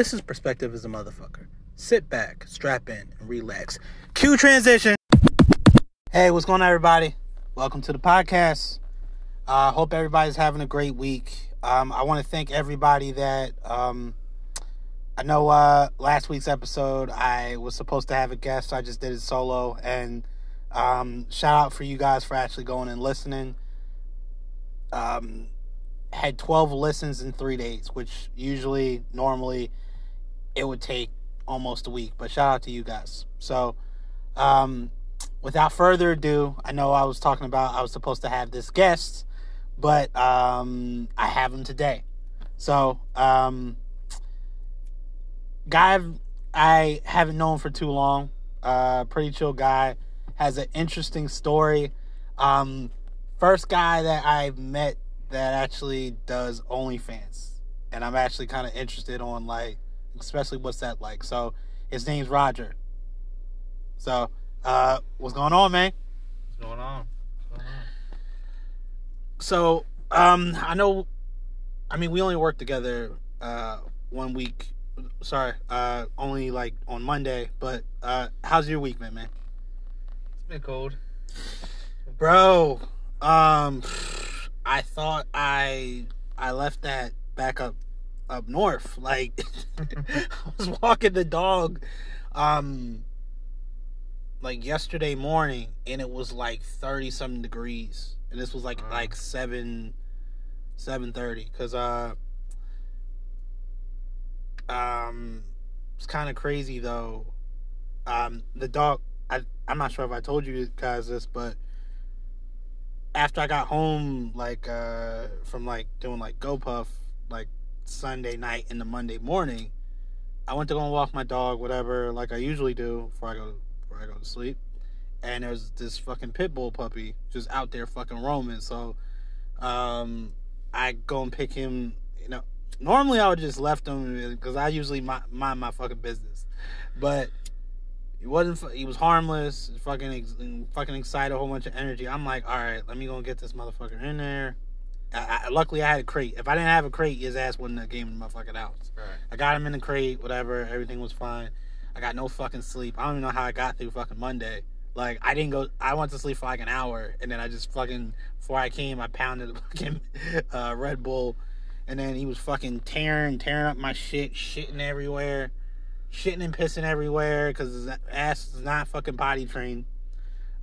This is Perspective as a Motherfucker. Sit back, strap in, and relax. Cue transition. Hey, what's going on, everybody? Welcome to the podcast. Uh, hope everybody's having a great week. Um, I want to thank everybody that. Um, I know uh, last week's episode I was supposed to have a guest, so I just did it solo. And um, shout out for you guys for actually going and listening. Um, had 12 listens in three days, which usually, normally, it would take almost a week. But shout out to you guys. So, um, without further ado, I know I was talking about I was supposed to have this guest, but um, I have him today. So, um, guy I haven't known for too long. Uh, pretty chill guy, has an interesting story. Um, first guy that I've met that actually does OnlyFans, and I'm actually kind of interested on like, especially what's that like. So his name's Roger. So, uh, what's going on, man? What's going on? What's going on? So, um, I know. I mean, we only worked together uh one week. Sorry, uh, only like on Monday. But uh, how's your week, man, man? It's been cold. Bro, um, I thought I I left that back up north. Like, I was walking the dog, um, like yesterday morning, and it was like thirty something degrees, and this was like Wow. like seven seven thirty, cause uh, um, it's kind of crazy though. Um, the dog. I I'm not sure if I told you guys this, but after I got home, like uh from like doing like GoPuff, like Sunday night into Monday morning, I went to go and walk my dog, whatever, like I usually do before I go before I go to sleep. And there's this fucking pit bull puppy just out there fucking roaming. So, um, I go and pick him. You know, normally I would just left him because I usually mind my fucking business, but he wasn't. He was harmless. Fucking, fucking excited, a whole bunch of energy. I'm like, all right, let me go and get this motherfucker in there. I, I, luckily, I had a crate. If I didn't have a crate, his ass wouldn't have came in the motherfucking house. Right. I got him in the crate, whatever. Everything was fine. I got no fucking sleep. I don't even know how I got through fucking Monday. Like I didn't go. I went to sleep for like an hour, and then I just fucking before I came, I pounded a fucking uh, Red Bull, and then he was fucking tearing, tearing up my shit, shitting everywhere, shitting and pissing everywhere because his ass is not fucking potty trained.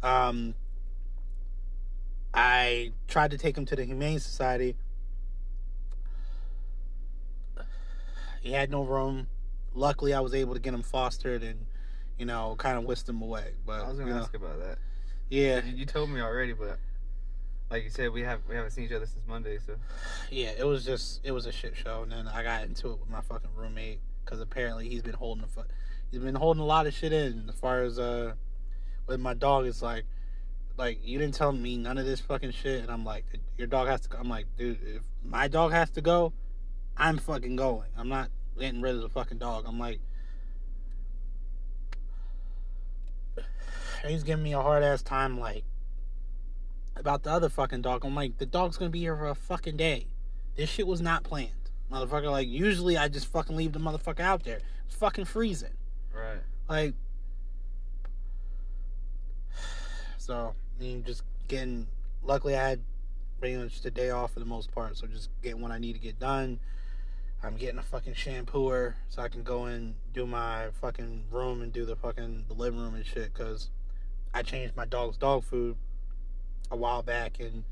Um, I tried to take him to the Humane Society. He had no room. Luckily, I was able to get him fostered and, you know, kind of whisked him away. But I was gonna you know, ask about that. yeah, You, you told me already, but like you said, we have we haven't seen each other since Monday, so yeah, it was just it was a shit show, and then I got into it with my fucking roommate because apparently he's been holding a fu- he's been holding a lot of shit in as far as uh with my dog. It's like like you didn't tell me none of this fucking shit, and I'm like your dog has to. go. I'm like, dude, if my dog has to go, I'm fucking going. I'm not getting rid of the fucking dog. I'm like. He's giving me a hard ass time, like about the other fucking dog. I'm like, the dog's gonna be here for a fucking day. This shit was not planned. Motherfucker, like, usually I just fucking leave the motherfucker out there. It's fucking freezing. right. Like, so, Mean, just getting, luckily I had pretty much the day off for the most part. So just getting what I need to get done. I'm getting a fucking shampooer so I can go and do my fucking room and do the fucking the living room and shit. Cause I changed my dog's dog food a while back and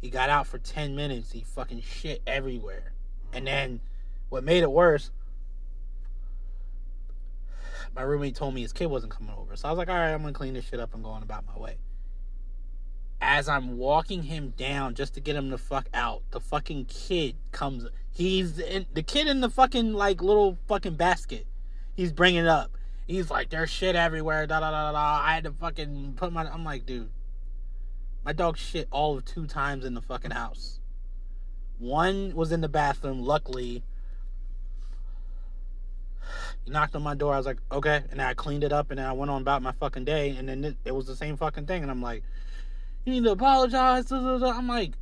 he got out for 10 minutes. He fucking shit everywhere. And then what made it worse, my roommate told me his kid wasn't coming over. So I was like, all right, I'm going to clean this shit up and go on about my way. As I'm walking him down just to get him the fuck out, the fucking kid comes. He's in, the kid in the fucking like little fucking basket. He's bringing it up. He's like, there's shit everywhere. Da da da da. I had to fucking put my. I'm like, dude, my dog shit all of two times in the fucking house. One was in the bathroom. Luckily, he knocked on my door. I was like, okay, and I cleaned it up, and then I went on about my fucking day. And then it, it was the same fucking thing, and I'm like, you need to apologize. I'm like,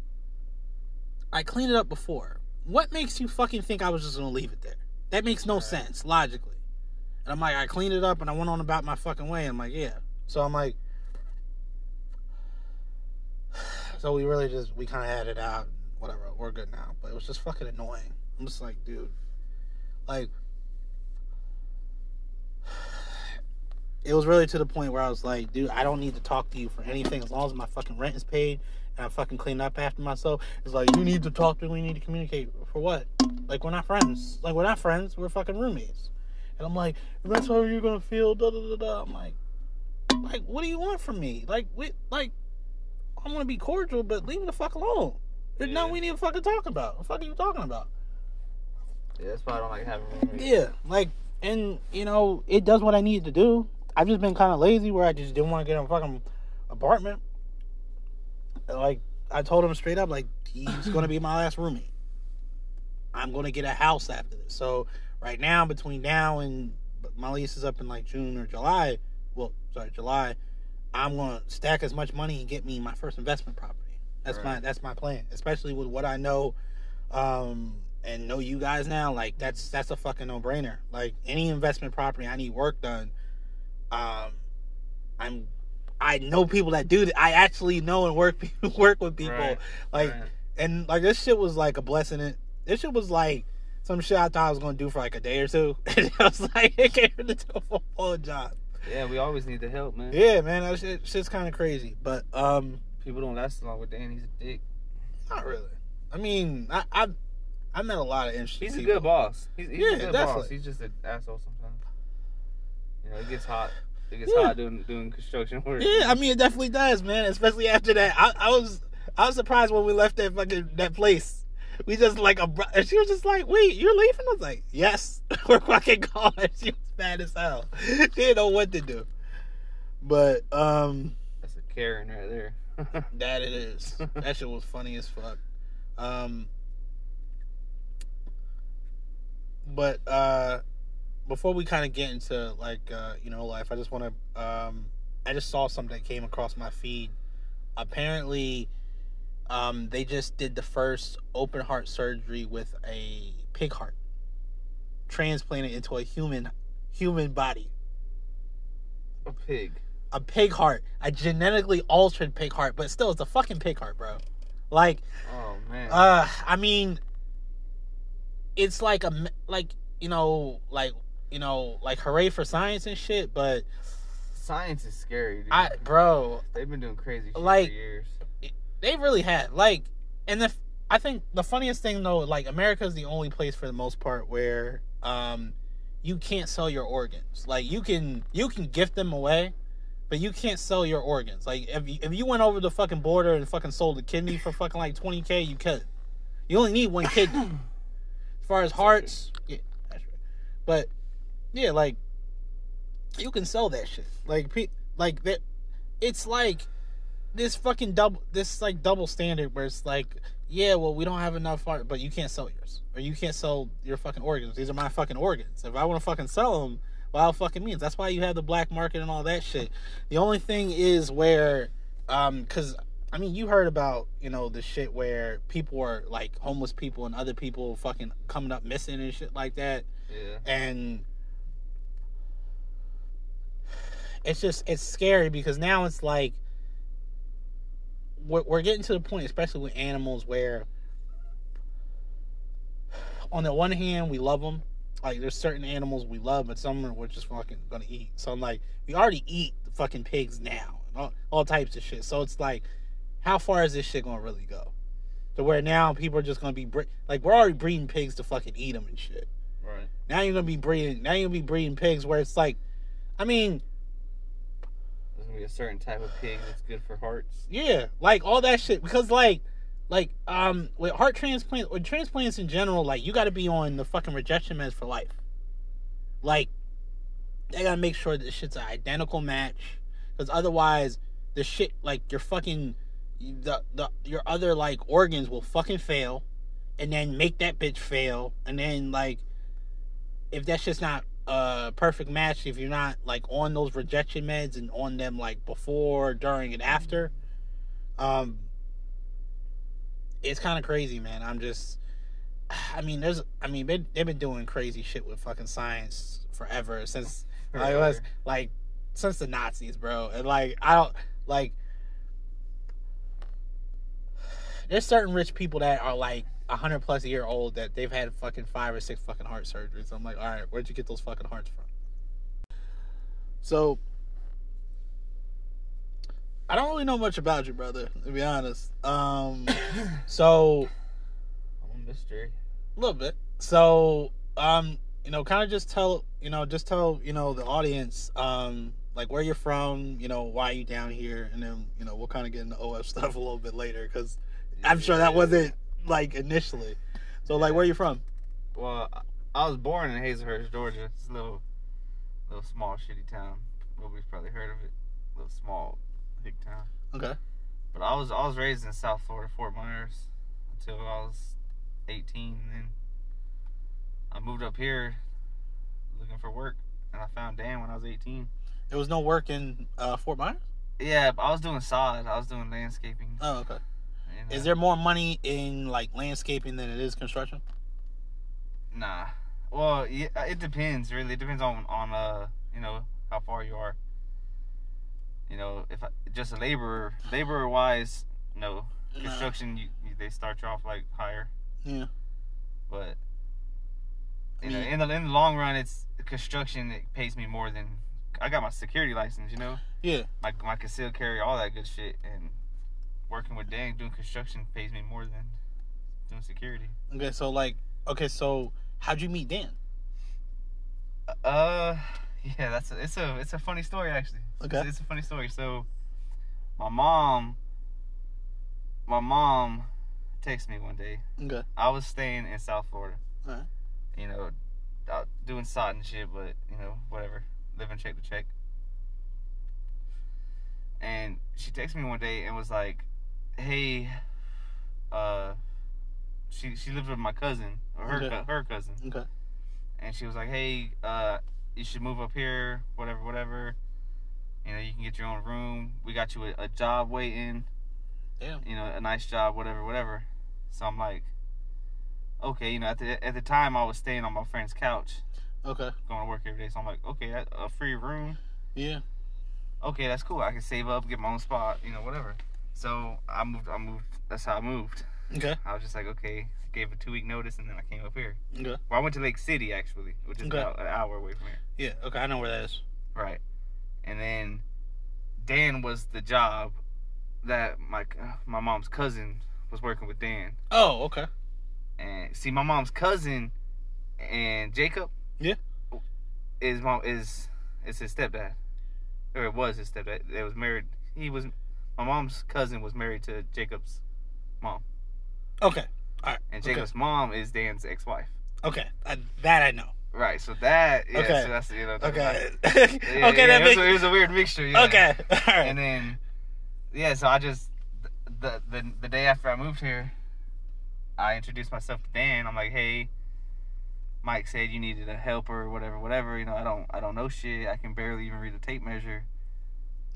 I cleaned it up before. What makes you fucking think I was just gonna leave it there? That makes no Right. sense logically. And I'm like, I cleaned it up and I went on about my fucking way. I'm like, yeah. So I'm like, so we really just we kind of had it out. And whatever, we're good now. But it was just fucking annoying. I'm just like, dude, like. It was really to the point where I was like, dude, I don't need to talk to you for anything as long as my fucking rent is paid and I fucking clean up after myself. It's like you need to talk to me, we need to communicate. For what? Like we're not friends. Like we're not friends. We're fucking roommates. And I'm like, that's how you're gonna feel. Da da da da. I'm like, like what do you want from me? Like we like, I'm gonna be cordial, but leave me the fuck alone. There's Yeah. nothing we need to fucking talk about. What the fuck are you talking about? Yeah, that's why I don't like having roommates. Yeah, like, and you know, it does what I need to do. I've just been kind of lazy where I just didn't want to get a fucking apartment. Like, I told him straight up, like, he's gonna be my last roommate. I'm gonna get a house after this. So right now, between now and my lease is up in like June or July. Well, sorry, July. I'm gonna stack as much money and get me my first investment property. That's my that's my plan. Especially with what I know, um, and know you guys now. Like that's that's a fucking no brainer. Like any investment property, I need work done. Um, I'm. I know people that do that. I actually know and work work with people. Right, Like right. and like this shit was like a blessing. It this shit was like some shit I thought I was gonna do for like a day or two. And I was like, it came into a full full job. Yeah, we always need the help, man. Yeah, man, that shit shit's kind of crazy. But um, People don't last long with Dan. He's a dick. not really. I mean, I I, I met a lot of interesting. He's a people. good boss. He's, he's Yeah, a good boss. He's just an asshole sometimes. Know, it gets hot. It gets Yeah. hot doing doing construction work. Yeah, I mean, it definitely does, man. Especially after that, I, I was I was surprised when we left that fucking that place. We just like a and she was just like, "Wait, you're leaving?" I was like, "Yes, we're fucking gone." She was mad as hell. She didn't know what to do. But um, That's a Karen right there. that it is. That shit was funny as fuck. Um, but uh, before we kind of get into like uh, you know life, I just want to. Um, I just saw something that came across my feed. Apparently, um, they just did the first open heart surgery with a pig heart, transplanted into a human human body. a pig. A pig heart, a genetically altered pig heart, but still, it's a fucking pig heart, bro. Like, Oh man. uh, I mean, it's like a like you know like you know like hooray for science and shit, but Science is scary, dude. I bro, They've been doing crazy shit Like- for years. they really had like, and the I think the funniest thing though, like America is the only place for the most part where um you can't sell your organs. Like you can you can gift them away. But you can't sell your organs. Like if you, if you went over the fucking border and fucking sold a kidney for fucking like twenty k, you could. You only need one kidney. as far as hearts, yeah, that's right. But yeah, like you can sell that shit. Like pe- like that. It's like this fucking double. This like double standard where it's like, yeah, well, we don't have enough heart, but you can't sell yours, or you can't sell your fucking organs. These are my fucking organs. If I want to fucking sell them, well, it fucking means that's why you have the black market and all that shit. The only thing is where, um, because I mean, you heard about you know the shit where people are like homeless people and other people fucking coming up missing and shit like that, Yeah. and it's just it's scary because now it's like we're, we're getting to the point, especially with animals, where on the one hand we love them, like there's certain animals we love, but some we're just fucking gonna eat. So I'm like, we already eat the fucking pigs now, and all, all types of shit. So it's like, how far is this shit gonna really go? To where now people are just gonna be bre- like, we're already breeding pigs to fucking eat them and shit. Right. Now you're gonna be breeding. Now you're gonna be breeding pigs where it's like, I mean, There's gonna be a certain type of pig that's good for hearts. yeah, like all that shit. Because like, like um, with heart transplant, with transplants in general, like you got to be on the fucking rejection meds for life. Like, they gotta make sure that the shit's an identical match. Because otherwise, the shit like your fucking the the your other like organs will fucking fail, and then make that bitch fail, and then like if that's just not a perfect match, if you're not like on those rejection meds and on them like before, during, and after, um, it's kind of crazy, man. I'm just, I mean, there's. I mean, they, they've been doing crazy shit with fucking science forever since like, it was like since the Nazis, bro. And like I don't like. There's certain rich people that are like hundred plus year old that they've had fucking five or six fucking heart surgeries. I'm like, all right, where'd you get those fucking hearts from? So I don't really know much about you, brother. To be honest. Um, so I'm a mystery. a little bit. So um, you know, kind of just tell you know, just tell you know the audience um like where you're from, you know, why you down here, and then you know we'll kind of get into OF stuff a little bit later because I'm sure that wasn't like initially. So like, where you from? Well, I- was born in Hazlehurst, Georgia. It's a little, little small, shitty town. Nobody's probably heard of it. A little small, hick town. Okay. But I was I was raised in South Florida, Fort Myers, until I was 18. And then I moved up here looking for work, and I found Dan when I was 18. There was no work in uh, Fort Myers. Yeah, but I was doing sod. I was doing landscaping. Oh, okay. And, Is uh, there more money in like landscaping than it is construction? Nah. Well, yeah, it depends. Really, it depends on on uh you know how far you are. You know, if I, just a laborer, laborer wise, no Nah. construction. You, you, they start you off like higher, Yeah. but I you know, in the in the long run, it's construction. It pays me more than I got my security license. You know, Yeah. my my concealed carry, all that good shit, and working with Dan doing construction pays me more than doing security. Okay. So like, okay. So how'd you meet Dan? Uh, yeah, that's a, it's a it's a funny story actually. Okay. It's, it's a funny story. So, my mom, my mom, texted me one day. Okay. I was staying in South Florida. Alright. You know, out doing sod and shit, but you know, whatever, living check to check. And she texted me one day and was like, "Hey, uh." She, she lived with my cousin or her Okay. her cousin Okay. and she was like, "Hey, uh, you should move up here, whatever, whatever. You know, you can get your own room. We got you a, a job waiting. Damn. You know, a nice job, whatever, whatever." So I'm like, "Okay." You know, at the at the time, I was staying on my friend's couch, Okay. going to work every day. So I'm like, "Okay, a free room. Yeah. Okay, that's cool. I can save up, get my own spot. You know, whatever." So I moved. I moved. That's how I moved. Okay. I was just like, okay. Gave a two week notice, and then I came up here. Okay. Well, I went to Lake City actually, which is Okay. about an hour away from here. Yeah. Okay. I know where that is. Right. And then Dan was the job that my my mom's cousin was working with Dan. Oh. Okay. And see, my mom's cousin and Jacob. Yeah. Is mom is is his stepdad, or it was his stepdad. They was married. He was my mom's cousin was married to Jacob's mom, Okay. All right. and Okay. Jacob's mom is Dan's ex-wife. Okay. I, that I know. Right. So that yeah. Okay. So that's you know. Okay. Yeah, okay. yeah, that it, makes. was, a- it was a weird mixture. Yeah. Okay. All right. and then yeah so i just the, the the day after i moved here i introduced myself to dan i'm like hey mike said you needed a helper or whatever whatever you know i don't i don't know shit i can barely even read a tape measure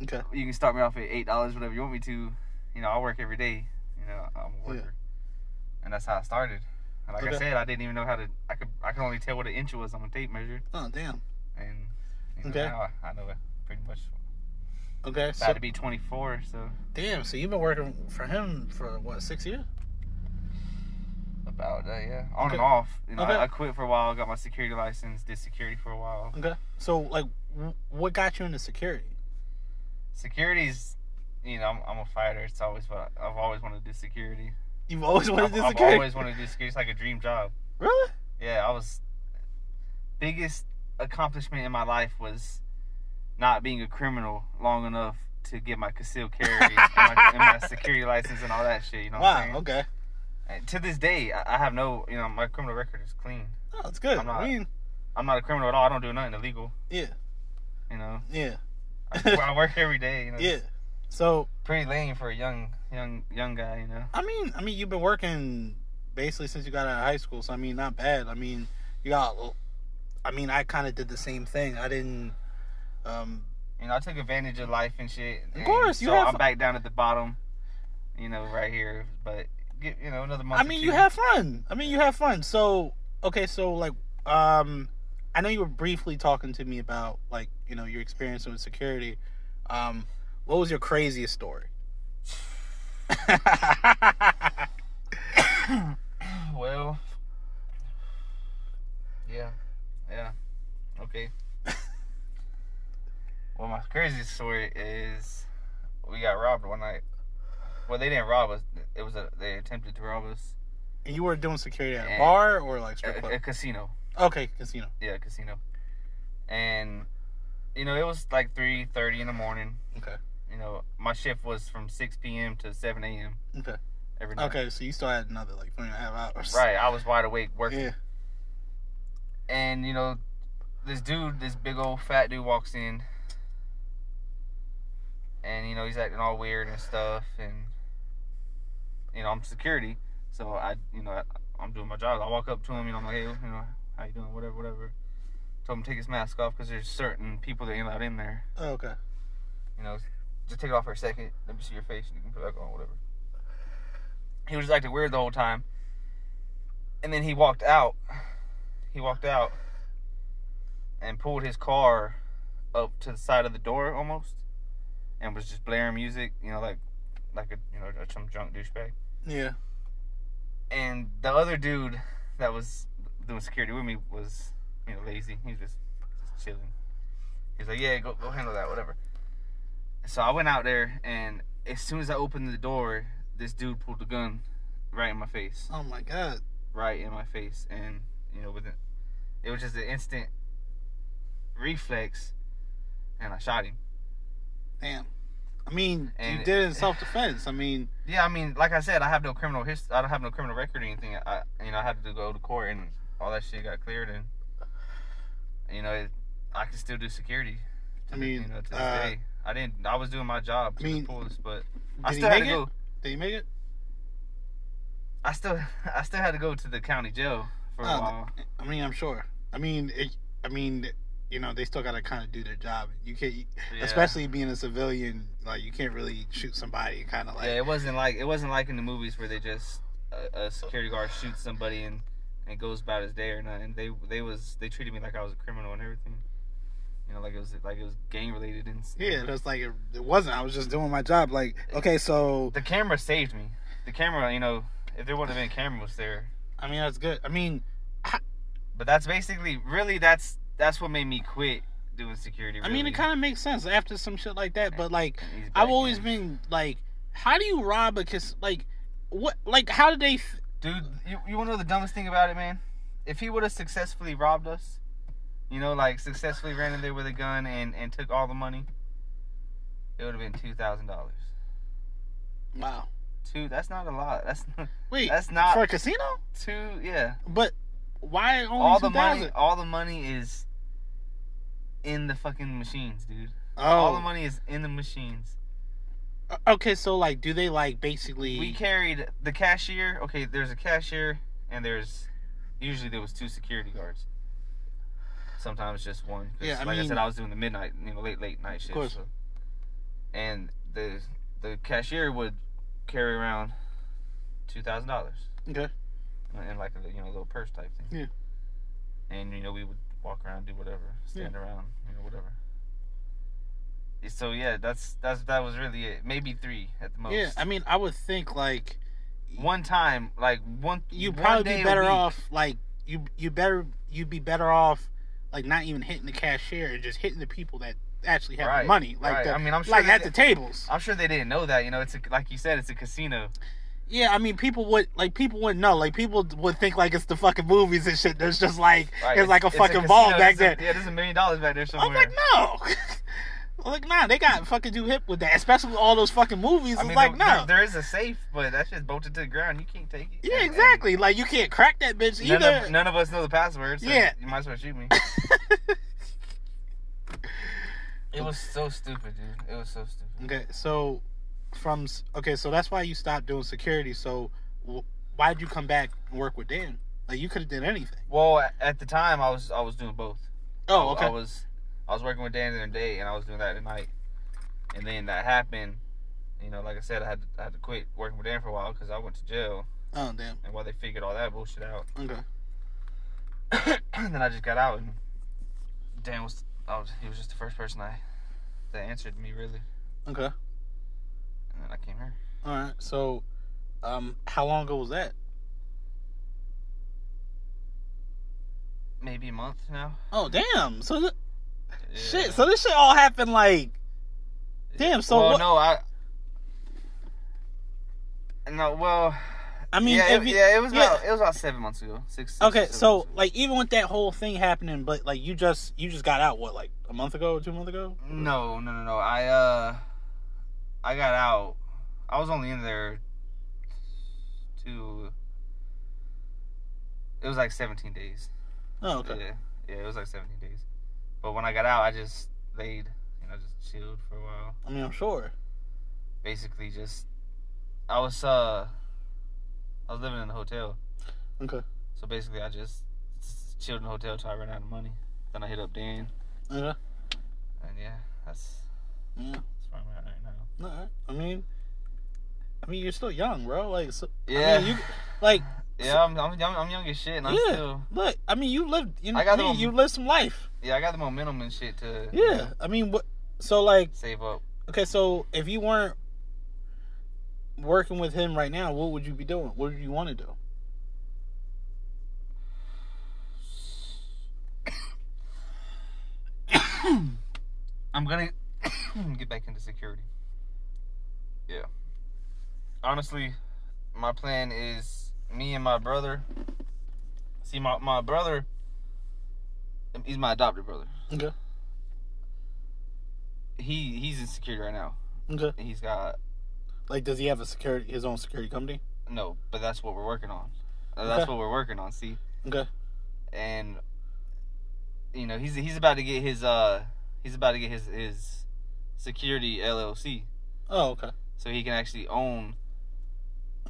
okay. you can start me off at eight dollars whatever you want me to you know i work every day you know i'm a worker and that's how i started and like i said i didn't even know how to i could i could only tell what an inch was on a tape measure Oh damn. and you know, Okay. now I, I know it pretty much Okay. about So to be 24 so damn. So you've been working for him for what six years? About yeah. On Okay. and off. You know, Okay. I, I quit for a while, got my security license, did security for a while. Okay. So like, w- what got you into security? Security's, you know, I'm, I'm a fighter. It's always what I've always wanted to do security. You've always wanted I've, to do security. I've always wanted to do security. It's like a dream job. Really? Yeah, I was. Biggest accomplishment in my life was not being a criminal long enough to get my concealed carry and, my, and my security license and all that shit. You know Wow. Okay. And to this day, I, I have no, you know, my criminal record is clean. Oh, that's good. I'm not- I mean, I'm not a criminal at all. I don't do nothing illegal. yeah, You know. yeah, I, I work every day. You know, yeah. So pretty lame for a young, young, young guy. You know. I mean, I mean, you've been working basically since you got out of high school. So I mean, not bad. I mean, you got. I mean, I kind of did the same thing. I didn't. Um. You know, I took advantage of life and shit. Of course, you so have- I'm back down at the bottom. You know, right here. But get you know another month. I mean, you have fun. I mean, you have fun. So, okay, so like, um, I know you were briefly talking to me about like, you know, your experience with security. Um, what was your craziest story? well, yeah, yeah, okay. well, my craziest story is we got robbed one night. Well, they didn't rob us. It was a they attempted to rob us. and you were doing security at a bar or like strip A, club? a casino. okay, casino. Yeah, casino. And you know, it was like three thirty in the morning. Okay. You know, my shift was from six p.m. to seven a.m. Okay. every night. Okay, so you still had another like three and a half hours. Right, I was wide awake working. Yeah. And you know, this dude, this big old fat dude walks in, and you know he's acting all weird and stuff, and you know I'm security, so I, you know, I, I'm doing my job. I walk up to him, you know, I'm like, hey, you know, how you doing, whatever, whatever. Told him to take his mask off because there's certain people that ain't allowed in there. Oh, okay. You know, just take it off for a second. Let me see your face. and You can put it back on, whatever. He was just acting weird the whole time. And then he walked out. He walked out and pulled his car up to the side of the door almost, and was just blaring music. You know, like like a you know some drunk douchebag. Yeah. And the other dude that was doing security with me was you know lazy. He's just, just chilling. He's like, yeah, go go handle that, whatever. So I went out there, and as soon as I opened the door, this dude pulled the gun right in my face, Oh my god. right in my face, and you know, within it was just an instant reflex, and I shot him. Damn. I mean, And- you did it in self defense. I mean, Yeah, I mean, like I said, I have no criminal history. I don't have no criminal record or anything. I, you know, I had to go to court and all that shit got cleared, and you know, it, I can still do security. I mean, you know, to this uh, day, I didn't. I was doing my job to I mean, the fullest, but I still had to it? go. Did he make it? I still, I still had to go to the county jail for a Oh, while. I mean, I'm sure. I mean, it, I mean, you know, they still got to kind of do their job. You can't, Yeah. especially being a civilian, like you can't really shoot somebody kind of like. yeah, it wasn't like it wasn't like in the movies where they just a, a security guard shoots somebody and and goes about his day or nothing. They they was they treated me like I was a criminal and everything. You know, like it was like it was gang related and Yeah, that's like it, it wasn't. I was just doing my job. Like, okay, so the camera saved me. The camera, you know, if there wouldn't have been cameras there, I mean, that's good. I mean, but that's basically really that's that's what made me quit doing security. I mean, it kind of makes sense after some shit like that. But like, I've always in. been like, how do you rob a kiss? Like, what? Like, how did they? Dude, you, you wanna know the dumbest thing about it, man? If he would have successfully robbed us, you know, like successfully ran in there with a gun and, and took all the money, it would have been two thousand dollars. wow. Two that's not a lot. That's Wait, That's not- for a casino. two yeah. But why only All the 2000? money all the money is in the fucking machines, dude. Oh, All the money is in the machines. Uh, Okay, so like, do they like basically? We carried the cashier. Okay, there's a cashier, and there's usually there was two security guards. Sometimes just one. Yeah, I like I said, I was doing the midnight, you know, late late night shift. course. So. And the the cashier would carry around two thousand dollars okay. in like a you know little purse type thing. Yeah. And you know we would walk around, do whatever, stand around, you know whatever. So yeah, that's that's that was really it. Maybe three at the most. Yeah, I mean, I would think like one time, like one. you one probably day be better off like you you better you'd be better off like not even hitting the cashier and just hitting the people that actually have the Right, money like right. the, I mean, I'm sure like at the tables. I'm sure they didn't know that. You know, it's a, like you said, it's a casino. Yeah, I mean, people would like people wouldn't know. Like people would think like it's the fucking movies and shit. There's just like Right, it's like a fucking casino, ball back there's there. A, yeah, there's a million dollars back there somewhere. I'm like, no. I'm like, nah, they got fucking do hip with that, especially with all those fucking movies. I It's mean, like, no. there- there is a safe, but that's just bolted to the ground. You can't take it. yeah, And- exactly. Like you can't crack that bitch None either. of, none of us know the password, so Yeah. you might as well shoot me. it was so stupid, dude. It was so stupid. Okay, so from okay, so that's why you stopped doing security. So wh- why did you come back and work with Dan? Like you could have done anything. Well, at the time, I was I was doing both. Oh, I, okay. I was I was working with Dan in the day, and I was doing that at night. And then that happened. You know, like I said, I had to, I had to quit working with Dan for a while because I went to jail. Oh damn. And while they figured all that bullshit out, Okay. and then I just got out and Dan was, I was he was just the first person I that answered me really, Okay. and then I came here. All right. So, um, how long ago was that? Maybe a month now. Oh damn. So th- Yeah. shit. So this shit all happened like. Damn, so well, what- no, I. No, well, I mean, yeah, it, you- yeah, it was yeah. about it was about seven months ago. Six. six Okay, so like even with that whole thing happening, but like you just you just got out what like a month ago or two months ago? no, no, no, no. I uh, I got out. I was only in there two. It was like seventeen days. Oh okay. Yeah, yeah, it was like seventeen days. But when I got out, I just laid, you know, just chilled for a while. I mean, I'm sure. Basically, just I was uh, I was living in a hotel. Okay. So basically, I just chilled in the hotel till I ran out of money. Then I hit up Dan, Okay. and yeah, that's Yeah. that's where I'm at right now. All right. I mean, I mean, you're still young, bro. Like, so, Yeah, I mean, you like yeah, I'm, I'm young. I'm young as shit, and I'm Yeah. still look. I mean, you lived. You know, I got them- you lived some life. yeah, I got the momentum and shit to you Yeah. know, I mean, what? So like, save up. okay, so if you weren't working with him right now, what would you be doing? What would you want to do? I'm gonna get back into security. Yeah. Honestly, my plan is me and my brother. See, my my brother. He's my adopted brother. Okay. He he's in security right now. Okay. He's got Like, does he have a security, his own security company? no, but that's what we're working on. Uh, That's Okay. what we're working on. See, Okay. and you know he's he's about to get his uh he's about to get his his security LLC Oh, okay. so he can actually own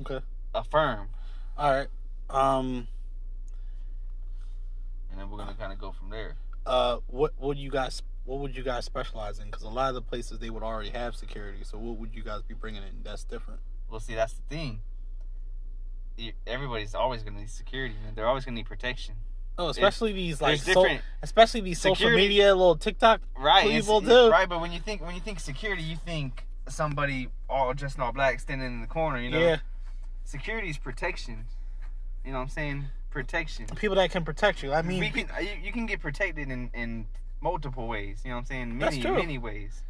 Okay. a firm All right. Um. and then we're gonna kind of go from there. Uh. What would you guys? What would you guys specialize in? Because a lot of the places they would already have security. So what would you guys be bringing in? That's different. Well, see, that's the thing. Everybody's always gonna need security, man. They're always gonna need protection. Oh, especially these like so, especially these social media little TikTok. right? people do. right, but when you think when you think security, you think somebody all dressed in all black standing in the corner. You know, Yeah, security is protection. You know what I'm saying? Protection. people that can protect you. I mean, we can you, you can get protected in in multiple ways. You know what I'm saying? Many many ways.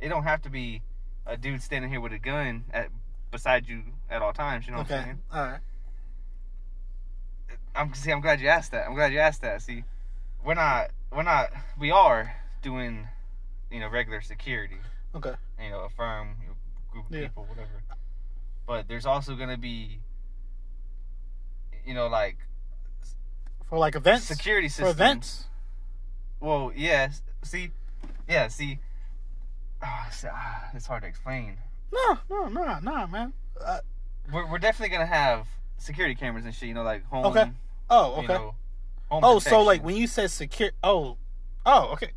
It don't have to be a dude standing here with a gun at beside you at all times. You know what I'm saying? All right. I'm see. I'm glad you asked that. I'm glad you asked that. See, we're not. We're not. We are doing, you know, regular security. Okay. You know, a firm, you know, group of Yeah. people, whatever. But there's also gonna be, you know, like For like events. security systems. For events. Well, yes. See, yeah. See, Ah, it's, ah, it's hard to explain. No, no, no, no, man. Uh, We're, we're definitely gonna have security cameras and shit. You know, like home. Okay. oh, You okay. know, home oh, so like when you said secure. Oh, oh, okay.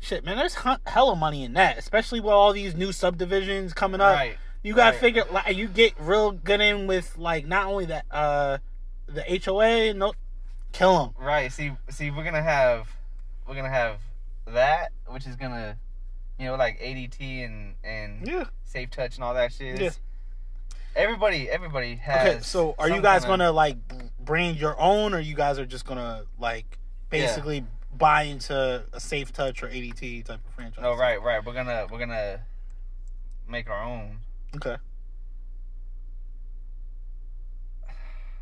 Shit, man. There's hella money in that, especially with all these new subdivisions coming up. right. You gotta Right. figure like you get real good in with like not only that uh the HOA no kill them. Right. See, see, we're gonna have, we're gonna have that, which is gonna, you know, like ADT and and Yeah. Safe Touch and all that shit. Yeah. Everybody, everybody has. Okay, so are you guys kinda- gonna like brand your own, or you guys are just gonna like basically buy into a Safe Touch or ADT type of franchise? No, right, right. We're gonna, we're gonna make our own. Okay.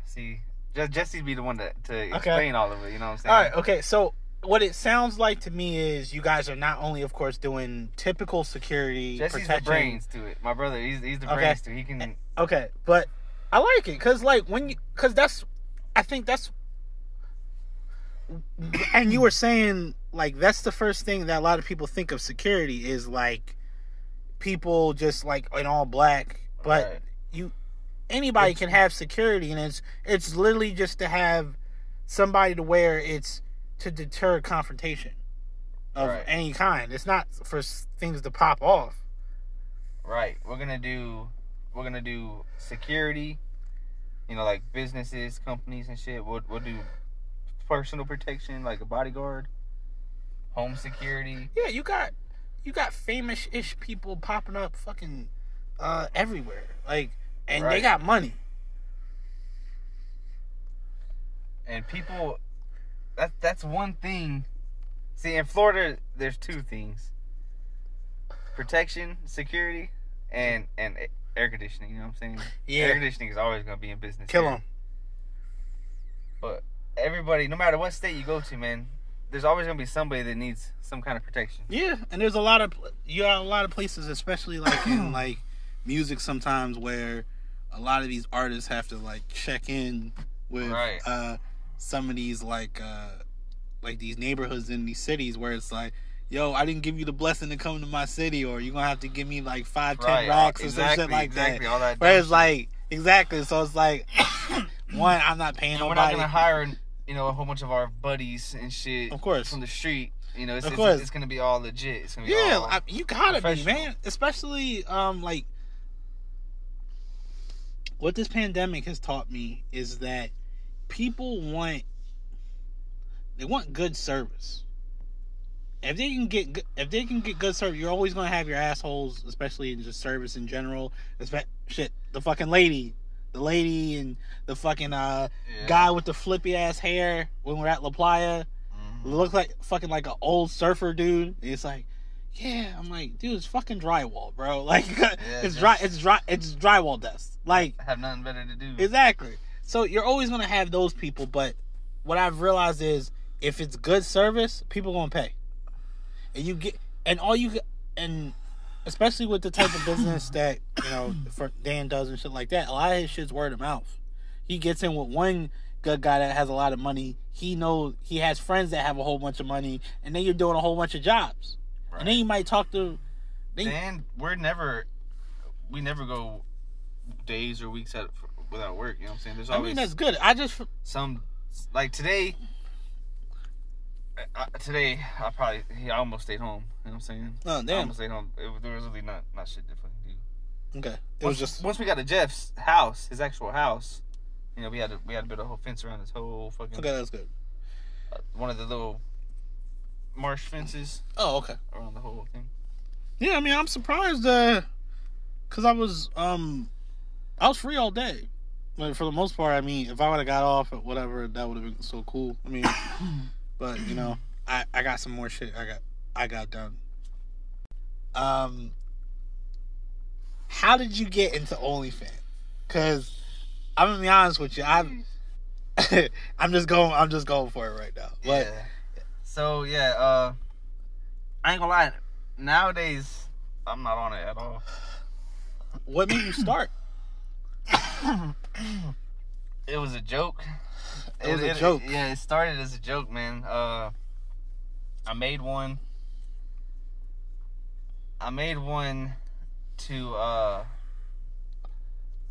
See, just Jesse's be the one to to explain all of it. You know what I'm saying? All right. Okay. So what it sounds like to me is you guys are not only, of course, doing typical security Jesse's protection. the brains to it. My brother, he's he's the Okay. brains to. it. He can. Eh, okay, but I like it because, like, when you, because that's, I think that's, and you were saying like that's the first thing that a lot of people think of security is like people just like in all black, but Right. you anybody It's- can have security, and it's it's literally just to have somebody to where it's to deter confrontation of Right. any kind. It's not for things to pop off. Right. We're gonna do we're gonna do security you know, like businesses, companies, and shit. We'll we'll do personal protection, like a bodyguard, home security. Yeah, you got you got famous ish people popping up fucking uh everywhere. Like and they got money. and people that that's one thing see in florida there's two things protection security and and air conditioning you know what i'm saying Yeah. air conditioning is always going to be in business Kill them. but everybody no matter what state you go to man there's always to be somebody that needs some kind of protection Yeah, and there's a lot of you got a lot of places, especially like in like music, sometimes where a lot of these artists have to like check in with Right. uh some of these like uh like these neighborhoods in these cities where it's like. Yo, I didn't give you the blessing to come to my city, or you're gonna have to give me like five, ten right racks or exactly, some shit like exactly that. all that Where it's like exactly, so it's like one, I'm not paying and we're not nobody. to hire you know a whole bunch of our buddies and shit Of course. from the street you know it's, Of it's, course. it's to be all legit it's to be Yeah, all I, you gotta be, man. Especially um like what this pandemic has taught me is that people want they want good service. If they can get good- if they can get good service, you're always gonna have your assholes, especially in just service in general. Espe- shit, the fucking lady, the lady, and the fucking uh Yeah. guy with the flippy ass hair when we're at La Playa Mhm. looks like fucking like an old surfer dude. And it's like, yeah, I'm like, dude, it's fucking drywall, bro. Like, it's dry, it's dry, it's drywall dust. Like, have nothing better to do exactly. So you're always gonna have those people, but what I've realized is if it's good service, people gonna pay, and you get, and all you get, and especially with the type of business that you know for Dan does and shit like that, a lot of his shit's word of mouth. He gets in with one good guy that has a lot of money. He knows he has friends that have a whole bunch of money, and then you're doing a whole bunch of jobs. And then you might talk to. Then, Dan, we're never, we never go days or weeks at, without work. You know what I'm saying? There's I mean, that's good. I just some, like today. I, today, I probably he I almost stayed home. You know what I'm saying? oh I damn. almost stayed home. It, there was really not not shit to fucking do. Okay, it Once, was just once we got to Jeff's house, his actual house. You know, we had to we had to build a whole fence around his whole fucking okay. That's good. uh, one of the little marsh fences Oh okay. around the whole thing. Yeah, I mean, I'm surprised uh cuz I was um I was free all day. But for the most part, I mean, if I would have got off or whatever, that would have been so cool. I mean, but you know, I I got some more shit I got I got done. Um how did you get into OnlyFans? Cuz I'm to be honest with you. I'm I'm just going I'm just going for it right now. But yeah. So yeah, uh, I ain't gonna lie. Nowadays, I'm not on it at all. what made you start? It was a joke. It was a joke. yeah, it started as a joke, man. Uh, I made one. I made one to uh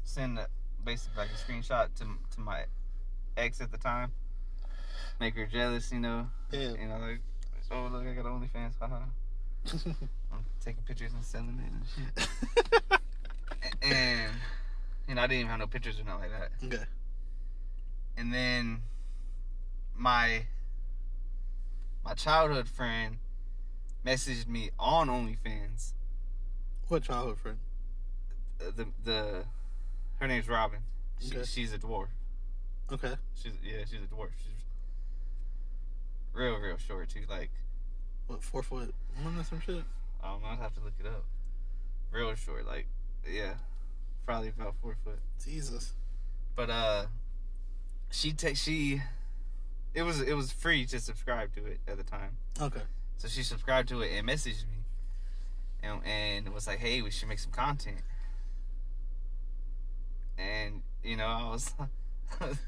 send a, basically like a screenshot to to my ex at the time, make her jealous, you know. Yeah. You know, like, oh look, I got OnlyFans, haha. I'm taking pictures and selling it and shit. and you know, I didn't even have no pictures or nothing like that. okay. And then my my childhood friend messaged me on OnlyFans. What childhood friend? Uh, The the her name's Robin. She, Okay. She's a dwarf. Okay. She's yeah, she's a dwarf. She's real, real short too. Like What four foot one or some shit? I don't know. I'd have to look it up. Real short, like yeah, probably about four foot. Jesus. But uh, she take she, it was it was free to subscribe to it at the time. Okay. So she subscribed to it and messaged me, and and was like, "Hey, we should make some content." And you know, I was, it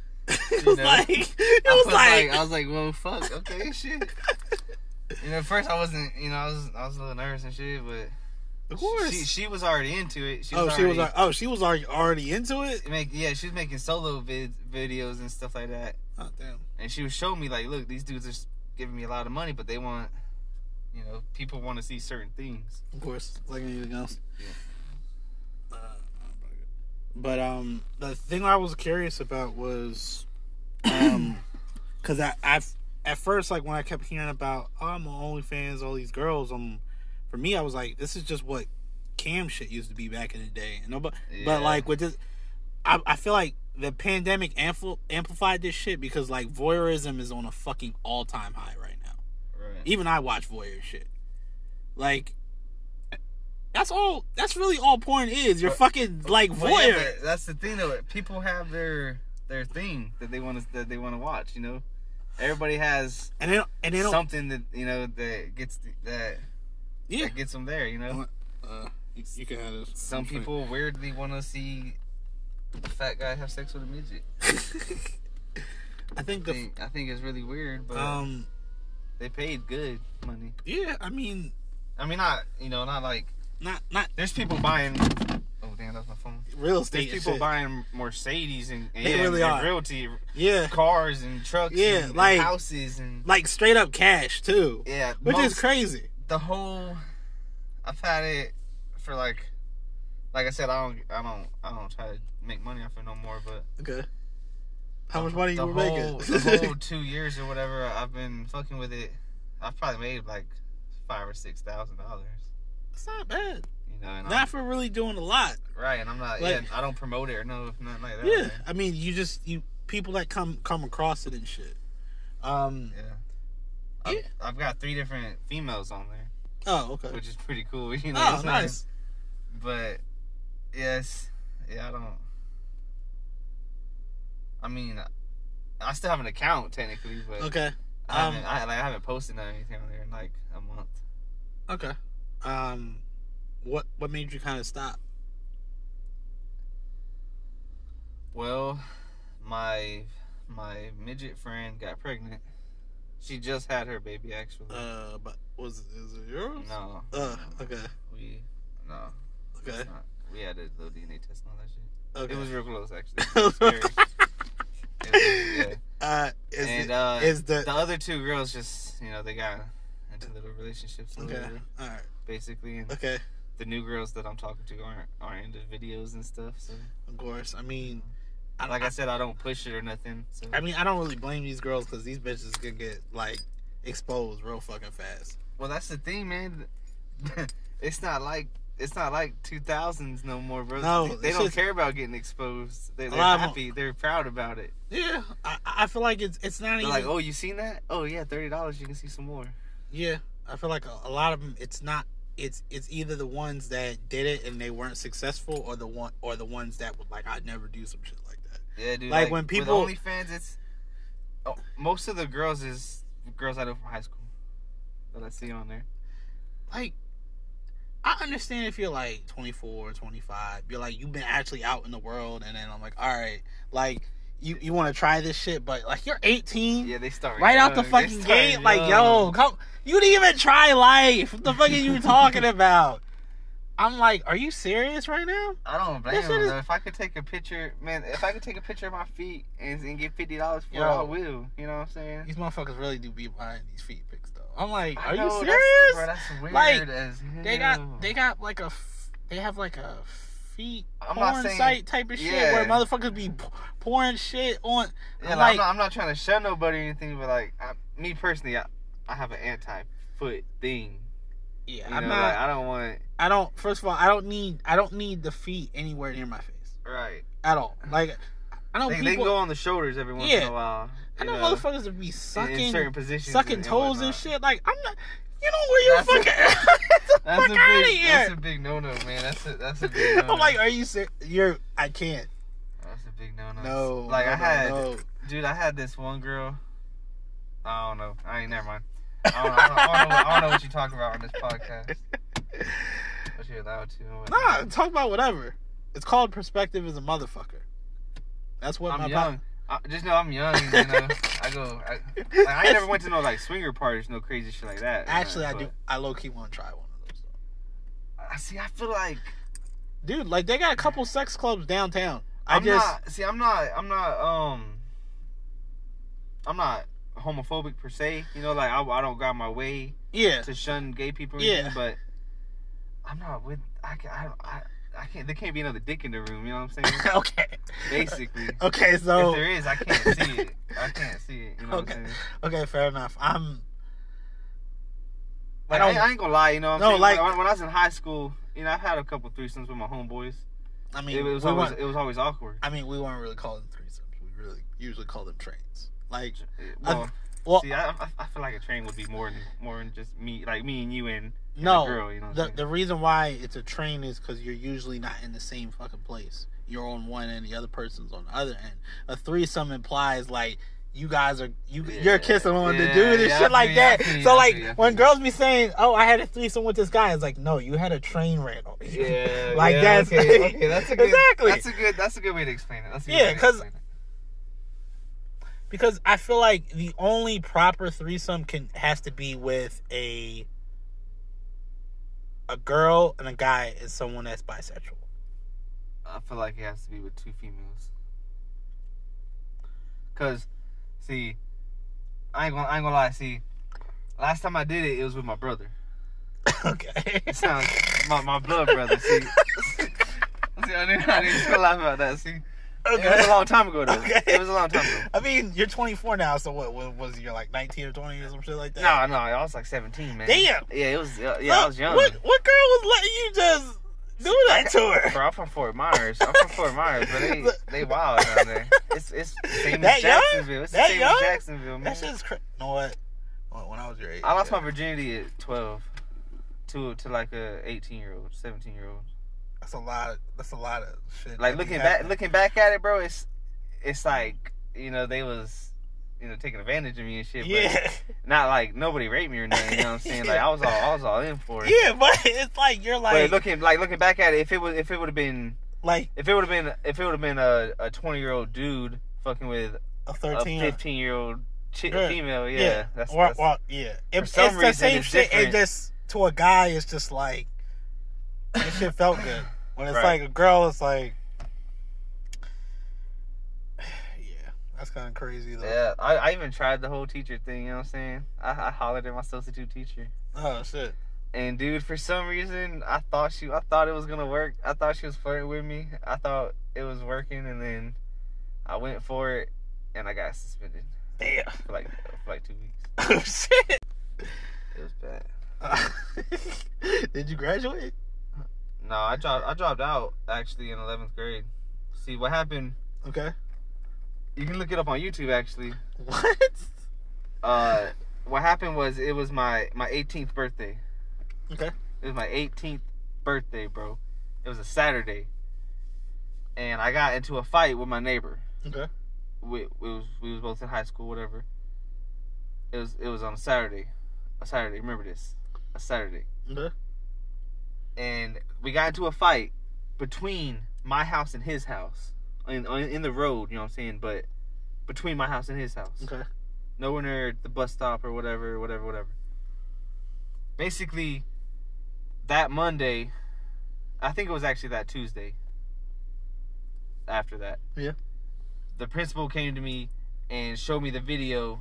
You was know? like it I was was like, I was like, "Well, fuck, okay, shit." You know, at first I wasn't, you know, I was I was a little nervous and shit, but of course. she she was already into it. She oh, was she was already- like, oh, she was already already into it. make yeah, she was making solo vid- videos and stuff like that. Oh damn. and she was showing me like, look, these dudes are giving me a lot of money, but they want, you know, people want to see certain things. Of course, like anything else. Yeah. Uh, But um, the thing I was curious about was, um, because I I at first like when I kept hearing about oh I'm on OnlyFans, all these girls, um, for me I was like this is just what cam shit used to be back in the day, know. But Yeah. but like with this, I I feel like the pandemic ampl- amplified this shit because like voyeurism is on a fucking all time high right now. Right. Even I watch voyeur shit. Like that's all that's really all porn is. You're fucking like Well, yeah, voyeur. that's the thing though. People have their their thing that they want to that they want to watch. You know, everybody has and they and they something that you know that gets that Yeah. that gets them there. You know, Uh, you, you can have this. some people weirdly want to see a fat guy have sex with a midget. I think I the think, I think it's really weird, but um they paid good money. yeah, I mean I mean, not you know, not like not not there's people buying. Oh damn, that's my phone. real There's estate. people shit. buying Mercedes and, and, They really and are. realty yeah, cars and trucks, Yeah, and, and like- houses and like straight up cash too, yeah, which is crazy. The whole I've had it for like like I said I don't I don't I don't try to make money off it no more but Okay. How much money you were whole, making? the whole two years or whatever I've been fucking with it I've probably made like five or six thousand dollars it's not bad. you know Not I'm, for really doing a lot. right and I'm not like- yeah I don't promote it or no nothing like that Yeah, I mean, you just you people that come come across it and shit. Um. yeah I've. I've got three different females on there Oh, okay. which is pretty cool you know Oh, nice. But yes, yeah, I don't. I mean, I still have an account technically, but Okay. I Um. haven't. I, like, I haven't posted anything on there in like a month. Okay. Um. What What made you kind of stop? Well, my my midget friend got pregnant. She just had her baby actually. Uh. But was is it yours? no. Uh. Okay. We no. Okay. We had a little DNA test and all that shit. Okay. It was real close actually. It was scary. It was- yeah. Uh. Is and it, uh, is the the other two girls just you know they got into little relationships okay? All right. basically and Okay. the new girls that i'm talking to aren't aren't into videos and stuff so Of course. I mean, I, like i said i don't push it or nothing so I mean, I don't really blame these girls because these bitches can get like exposed real fucking fast. well that's the thing man it's not like it's not like 2000s no more bro No, they it's don't just- care about getting exposed they, they're lot of 'em- happy they're proud about it Yeah, I, I feel like it's it's not they're even like oh you seen that oh yeah $30 you can see some more yeah. I feel like a, a lot of them. It's not. It's it's either the ones that did it and they weren't successful, or the one or the ones that would like I'd never do some shit. Yeah dude Like, like, when with people- OnlyFans it's oh, most of the girls is girls I know from high school that I see on there Like, I understand if you're like 24, 25, you're like you've been actually out in the world, and then I'm like, all right, like you you want to try this shit, but like you're 18. Yeah, they start right out the fucking gate. Like, yo, come. You didn't even try life. What the fuck are you talking about? I'm like, are you serious right now? I don't blame shit them. is- If I could take a picture, man, if I could take a picture of my feet and, and get fifty dollars for it, I will. You know what I'm saying? These motherfuckers really do be buying these feet pics though. I'm like, I are know, you that's- serious? Bro, that's weird Like, as hell. they got they got like a they have like a feet I'm porn saying- site type of shit yeah. where motherfuckers be pouring shit on. Yeah, I'm like, I'm, not, I'm not trying to shun nobody or anything, but like I, me personally, I, I have an anti foot thing. Yeah, You I'm know, not. like, I don't want. I don't. First of all, I don't need. I don't need the feet anywhere near my face Right. at all. Like, I know They, people. they can go on the shoulders every once in a while. I know, know, motherfuckers would be sucking, in certain positions, sucking and- and toes and whatnot. shit. Like I'm not. You know where you're That's fucking. The That's fuck a out of big. here. That's a big no no, man. That's a that's a big no no. I'm like, are you serious? You're. I can't. That's a big no no. No. Like no, I had, no. dude, I had this one girl. I don't know. I ain't never mind. I don't, I don't, I don't, know, I don't know what you talk about on this podcast. But you're allowed to. Nah, talk about whatever. It's called perspective as a motherfucker. That's what I'm po- young. I, just know I'm young. You know, I go. I, like, I never went to no like swinger parties, no crazy shit like that. Actually, I but do. I low key want to try one of those. I see. I feel like Dude, like they got a couple sex clubs downtown. I I'm just not. See, I'm not. I'm not. Um. I'm not homophobic per se. You know, like I, I don't got my way yeah. to shun gay people. Yeah. anything, but I'm not with. I. can- I. I I can't. There can't be another dick in the room. You know what I'm saying? okay. Basically. Okay, so if there is, I can't see it. I can't see it. You know Okay. what I'm saying? okay, fair enough. I'm Like, I I, ain't gonna lie. You know what I'm No, like- when, when I was in high school, you know, I've had a couple threesomes with my homeboys. I mean It, was we always it was always awkward. I mean we weren't really calling them threesomes. We really usually call them trains. Like eh, Well, well see, I, I, I feel like a train would be more than more than just me, like me and you and, and no girl. You know the the reason why it's a train is because you're usually not in the same fucking place. You're on one end, the other person's on the other end. A threesome implies like you guys are you Yeah. you're kissing on the dude and yeah, shit like that. so I like when girls be saying, "Oh, I had a threesome with this guy," it's like, no, you had a train you. Yeah, like yeah, that's okay, okay, that's a good, exactly That's a good. That's a good way to explain it. That's a good Yeah, way to 'cause- explain it. Because I feel like the only proper threesome can has to be with a a girl and a guy and someone that's bisexual. I feel like it has to be with two females. Cause, see, I ain't gonna, I ain't gonna lie. See, last time I did it, it was with my brother. okay. It sounds my, my blood brother. See, see, I didn't, I didn't still laugh about that. See, it was a long time ago though. Okay. It was a long time ago. I mean, you're 24 now, so what? what was you like 19 or 20 or some shit like that? No, no, I was like 17, man. Damn. Yeah, it was. Uh, yeah, I was young. What what girl was letting you just do that to her? Bro, I'm from Fort Myers. I'm from Fort Myers, but they they wild down there. It's it's same That as young? Jacksonville. It's the That same young? as Jacksonville, man. That shit's crazy. You know what? When I was your age, I lost yeah. my virginity at 12 to to like a 18 year old, 17 year old. That's a lot. Of, that's a lot of shit. Like looking back, looking back at it, bro. It's it's like you know they was you know taking advantage of me and shit. But Yeah, not like nobody raped me or nothing. You know what I'm saying? Like I was all I was all in for it. yeah, but it's like you're But like looking like looking back at it, if it was if it would have been like if it would have been if it would have been a a 20 year old dude fucking with a a 13. 15 year old chick, Yeah. female, yeah, yeah, that's, or, that's or- yeah. It, it's the same shit. It just to a guy, it's just like this shit felt good. When it's Right. like a girl, it's like yeah, that's kind of crazy though. yeah. I, I even tried the whole teacher thing. You know what I'm saying? I, I hollered at my substitute teacher. Oh shit. And dude, for some reason, I thought she, I thought it was gonna work. I thought she was flirting with me. I thought it was working, and then I went for it, and I got suspended Damn. for like for like two weeks. Oh shit. It was bad. Uh, did you graduate? No, I dropped. I dropped out actually in 11th grade. See what happened? Okay. You can look it up on YouTube actually. What? Uh, what happened was it was my my 18th birthday. Okay. It was my 18th birthday, bro. It was a Saturday, and I got into a fight with my neighbor. Okay. We, we was we was both in high school, whatever. It was it was on a Saturday, a Saturday. Remember this, a Saturday, Okay. And we got into a fight between my house and his house, in in the road. You know what I'm saying? But between my house and his house. Okay. nowhere near the bus stop or whatever, whatever, whatever. Basically, that Monday, I think it was actually that Tuesday. After that, Yeah. the principal came to me and showed me the video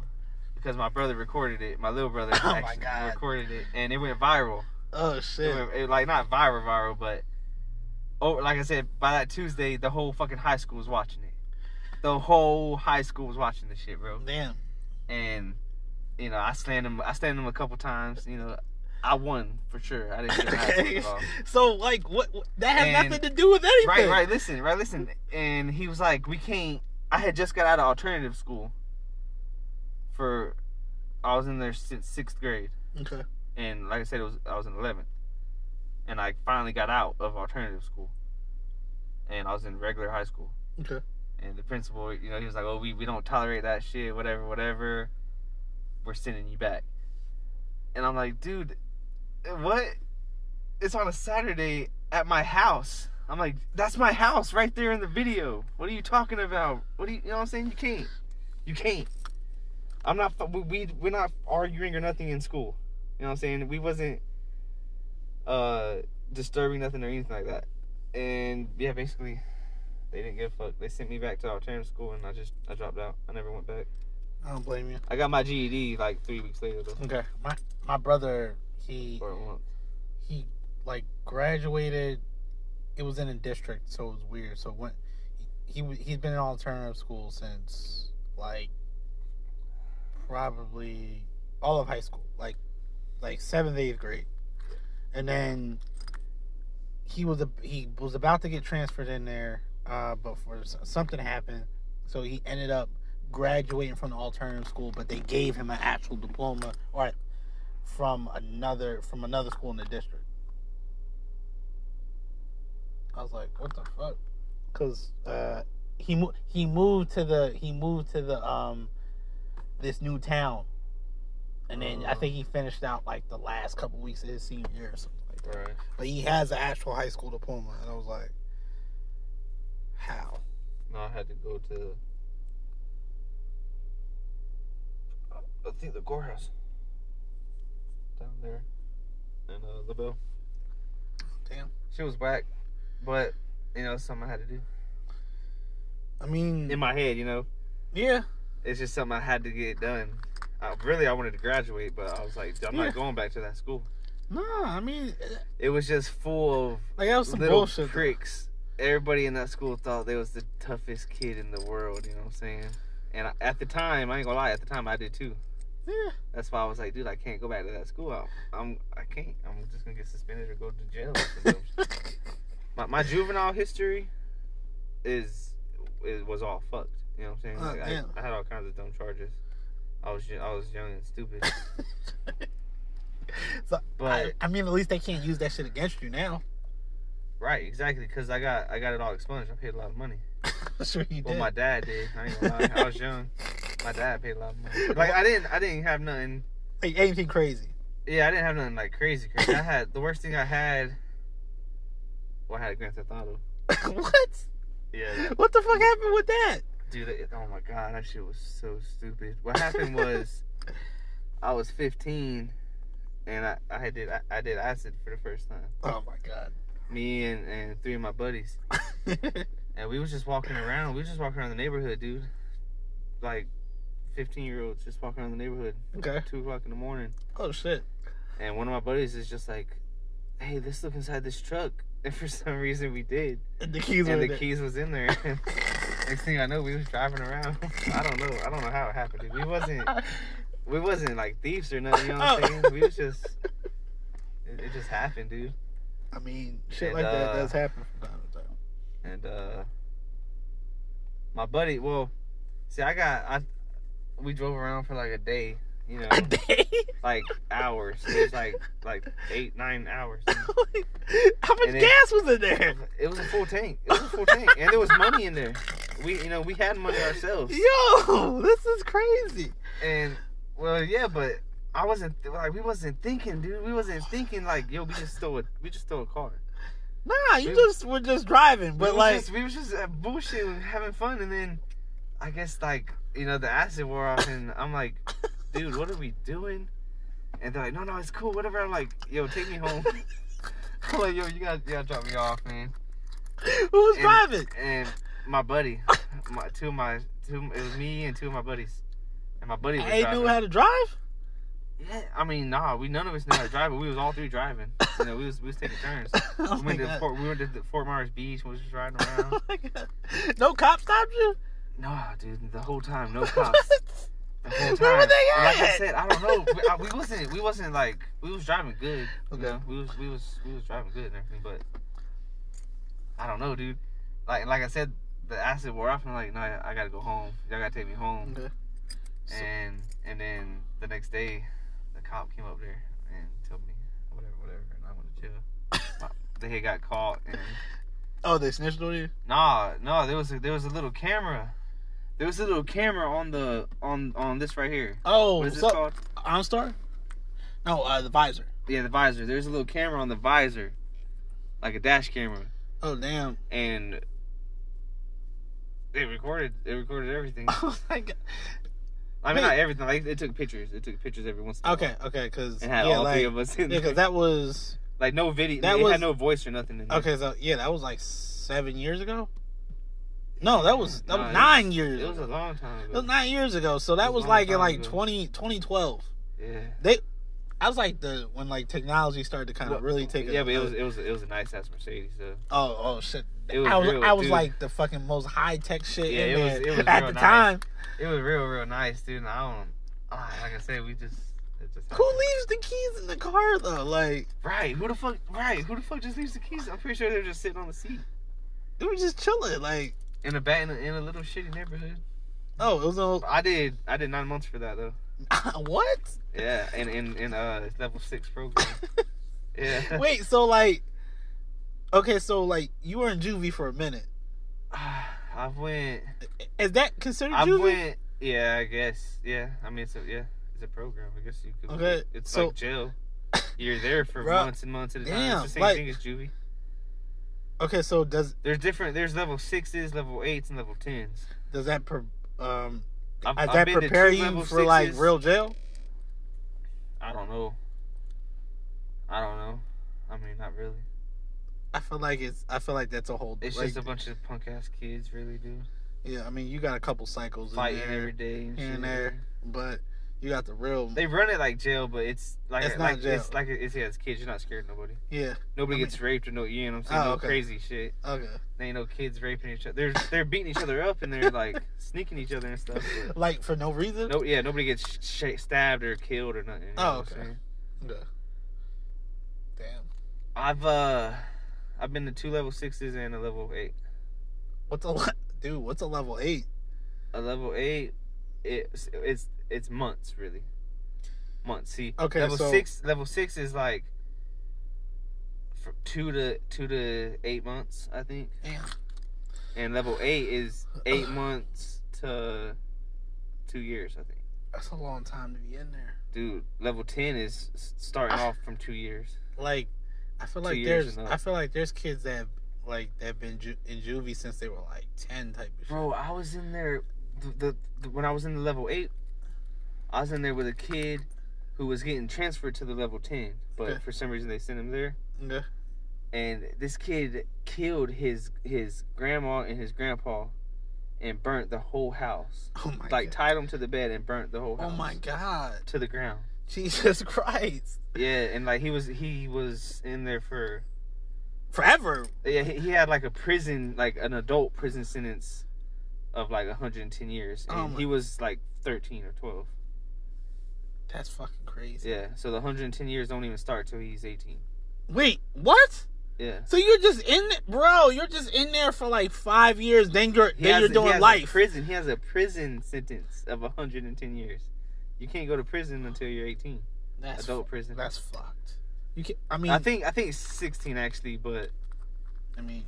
because my brother recorded it. My little brother Oh my actually God. recorded it, and it went viral. Oh It shit. went, it, like not viral, viral, but oh, like I said, by that Tuesday, the whole fucking high school was watching it. The whole high school was watching this shit, bro Damn. and you know I slammed him. I slammed him a couple times. You know, I won for sure. I didn't Okay. whooped at all. So like, what? what- That has And- nothing to do with anything. Right, right. Listen, right. Listen. And he was like, "We can't." I had just got out of alternative school. For, I was in there since sixth grade, Okay. And like I said, it was I was in eleventh, and I finally got out of alternative school, and I was in regular high school. Okay. And the principal, you know, he was like, "Oh, we, we don't tolerate that shit. Whatever, whatever. We're sending you back." And I'm like, "Dude, what? It's on a Saturday at my house." I'm like, "That's my house right there in the video. What are you talking about? What do you, you know what I'm saying? You can't. You can't. I'm not. We, we we're not arguing or nothing in school. You know what I'm saying? We wasn't uh disturbing nothing or anything like that. And yeah, basically, they didn't give a fuck. They sent me back to alternative school, and I just I dropped out. I never went back. I don't blame you. I got my GED like three weeks later though, Okay. My my brother, he or a month. he like graduated it was in a district, so it was weird. So when he he he's been in alternative school since like probably all of high school, like like seventh eighth grade, and then he was a, he was about to get transferred in there, uh, but for something happened, so he ended up graduating from the alternative school, but they gave him an actual diploma or from another from another school in the district. I was like, what the fuck? Because uh, he he moved to the he moved to the um this new town, and then I Uh. think he finished out like the last couple weeks of his senior year or something like that. Right. But he has an actual high school diploma, and I was like, how? No, I had to go to. I think the courthouse. Down there. And uh, LaBelle. Damn. She was whack, but you know, something I had to do. I mean, In my head, you know, yeah, it's just something I had to get done. I, really, I wanted to graduate, but I was like, I'm Yeah. not going back to that school. no, I mean, uh, It was just full of like that was some little bullshit. though. pricks. Everybody in that school thought they was the toughest kid in the world. You know what I'm saying? And I, at the time, I ain't gonna lie. At the time, I did too. Yeah, That's why I was like, dude, I can't go back to that school. I, I'm, I can't. I'm just gonna get suspended or go to jail. Or some dumb shit. my, my juvenile history is, is was all fucked. You know what I'm saying? Oh, Like, I. I had all kinds of dumb charges. I was I was young and stupid. so But I, I mean, at least they can't use that shit against you now. right, exactly, because I got I got it all expunged. I paid a lot of money. sure you Well, did. my dad did. I ain't gonna lie. I was young. My dad paid a lot of money. Like I didn't I didn't have nothing. Like, anything crazy. Yeah, I didn't have nothing like crazy crazy. I had the worst thing I had. Well, I had a Grand Theft Auto. what? Yeah, What the fuck happened with that? Dude. It, oh my god, that shit was so stupid. What happened was, I was 15, and I I did I, I did acid for the first time. Oh my god. Me and and three of my buddies, and we was just walking around. We was just walking around the neighborhood, dude. Like, 15 year olds just walking around the neighborhood. okay. Two o'clock in the morning. Oh shit. And one of my buddies is just like, "Hey, let's look inside this truck." And for some reason, we did. And the keys and were the there. keys was in there. Next thing I know, we was driving around. I don't know. I don't know how it happened. Dude. We wasn't. We wasn't like thieves or nothing. You know what I'm saying? We was just. It, it just happened, dude. I mean, shit And, like that uh, does happen from time to time. And uh, my buddy. Well, see, I got. I. We drove around for like a day. You know, A day? like hours. It was like like eight nine hours. How much then- gas was in there? It was a full tank. It was a full tank, and there was money in there. We, you know, we had money ourselves. Yo, this is crazy. And well, yeah, but I wasn't like we wasn't thinking, dude. We wasn't thinking like, yo, we just stole a we just stole a car. Nah, you We- just were just driving, but was like, just, we was just uh, bullshit, having fun, and then I guess like you know the acid wore off, and I'm like, dude, what are we doing? And they're like, no, no, it's cool, whatever. I'm like, yo, take me home. I'm like, yo, you gotta, you gotta drop me off, man. who was And- driving? And my buddy, my two of my two, it was me and two of my buddies, and my buddy was driving. knew how to drive. Yeah, I mean, nah, we none of us knew how to drive, but we was all three driving. You know, we was we was taking turns. oh we went to. Fort, we went to the Fort Myers Beach. We was just riding oh around. Oh my god. No cop stopped you. nah, dude, the whole time, no cops. The whole time. Where were they And Like I said, I don't know. We, I, we wasn't. We wasn't like. We was driving good. You Okay. know, we was. We was. We was driving good and everything, but I don't know, dude. Like like I said, the acid wore off, and I'm like, no, I gotta go home. Y'all gotta take me home. Okay. So- And and then the next day, the cop came up there and told me whatever, whatever, and I went to jail. they had got caught, and Oh, they snitched on you. nah, no, there was a, there was a little camera. There was a little camera on the on on this right here. Oh, What is this so called? OnStar? No, uh, the visor. Yeah, the visor. There's a little camera on the visor, like a dash camera, Oh damn. and it recorded. It recorded everything. Oh my god. I mean, Wait. not everything. Like it took pictures. It took pictures every once. In a Okay, while. okay, because It had yeah, all like, three of us in yeah, there. because that was like no video. that it was- had no voice or nothing. In there. okay. So yeah, that was like seven years ago. No, that was that Nah, was it nine years. It was a long time It was nine years ago. So that It was was like in like ago. 20, 2012. Yeah. They. I was like the when like technology started to kind of really take. Yeah, a, but it was it was it was a nice ass Mercedes. So Oh, oh shit! It was I was, real, I was dude. like the fucking most high tech shit Yeah, in it was- it was at the nice. time. it was real real nice, dude. And I don't. ah, like I said, we just. It just Who leaves the keys in the car though? Like Right? Who the fuck? Right? Who the fuck just leaves the keys? I'm pretty sure they're just sitting on the seat it was just chilling. Like in a back in a, in a little shitty neighborhood. oh, it was all I did I did nine months for that though. what? Yeah, in in in uh level six program. Yeah. Wait, so like, okay, so like you were in juvie for a minute. I went. Is that considered I juvie? went. Yeah, I guess. Yeah, I mean it's a yeah, it's a program. I guess you could. Okay, It's so- like jail. You're there for Bruh, months and months at a time. damn, It's the same like- thing as juvie. Okay, so does There's different. There's level sixes, level eights, and level tens. does that pre- um I've, does I've that prepare you for like real jail? I don't know. I don't know. I mean, not really. I feel like it's. I feel like that's a whole. It's like, just a bunch of punk ass kids, really, dude. Yeah, I mean, you got a couple cycles in Fighting there, every day and here and there, but you got the real. They run it like jail, but it's like It's not like jail. it's like it's yeah, it's kids. You're not scared of nobody. yeah. Nobody I mean- gets raped or no, you know what I'm saying? Oh, no okay. crazy shit. Okay. There ain't no kids raping each other. They're they're beating each other up and they're like sneaking each other and stuff. Like for no reason. no, yeah, nobody gets sh- stabbed or killed or nothing. you know Oh, okay. Yeah. Damn. I've uh, I've been to two level sixes and a level eight. What's a dude? What's a level eight? A level eight, it's it's it's months really. Months. See, Okay, level so- six, level six is like. From two to two to eight months, I think. Damn. And level eight is eight months to two years, I think. That's a long time to be in there. Dude, level ten is starting off from two years. Like, I feel Two like there's. I feel like there's kids that have, like that have been ju- in juvie since they were like ten type of shit. Bro, I was in there. The, the, the when I was in the level eight, I was in there with a kid who was getting transferred to the level ten, but Okay. for some reason they sent him there. Yeah. And this kid killed his his grandma and his grandpa, and burnt the whole house. Oh my. like god. tied him to the bed and burnt the whole house. Oh my god. To the ground. Jesus Christ. Yeah, and like he was he was in there for Forever. yeah he, he had like a prison like an adult prison sentence of like 110 years, oh and Oh he was like 13 or 12. That's fucking crazy. Yeah, so the 110 years don't even start till he's 18. Wait, what? Yeah. So you're just in, bro? You're just in there for like five years. Then you're He then you're a- doing life. prison. He has a prison sentence of 110 years. You can't go to prison until you're 18. That's Adult prison. That's fucked. You can. I mean, I think I think it's 16 actually, but I mean,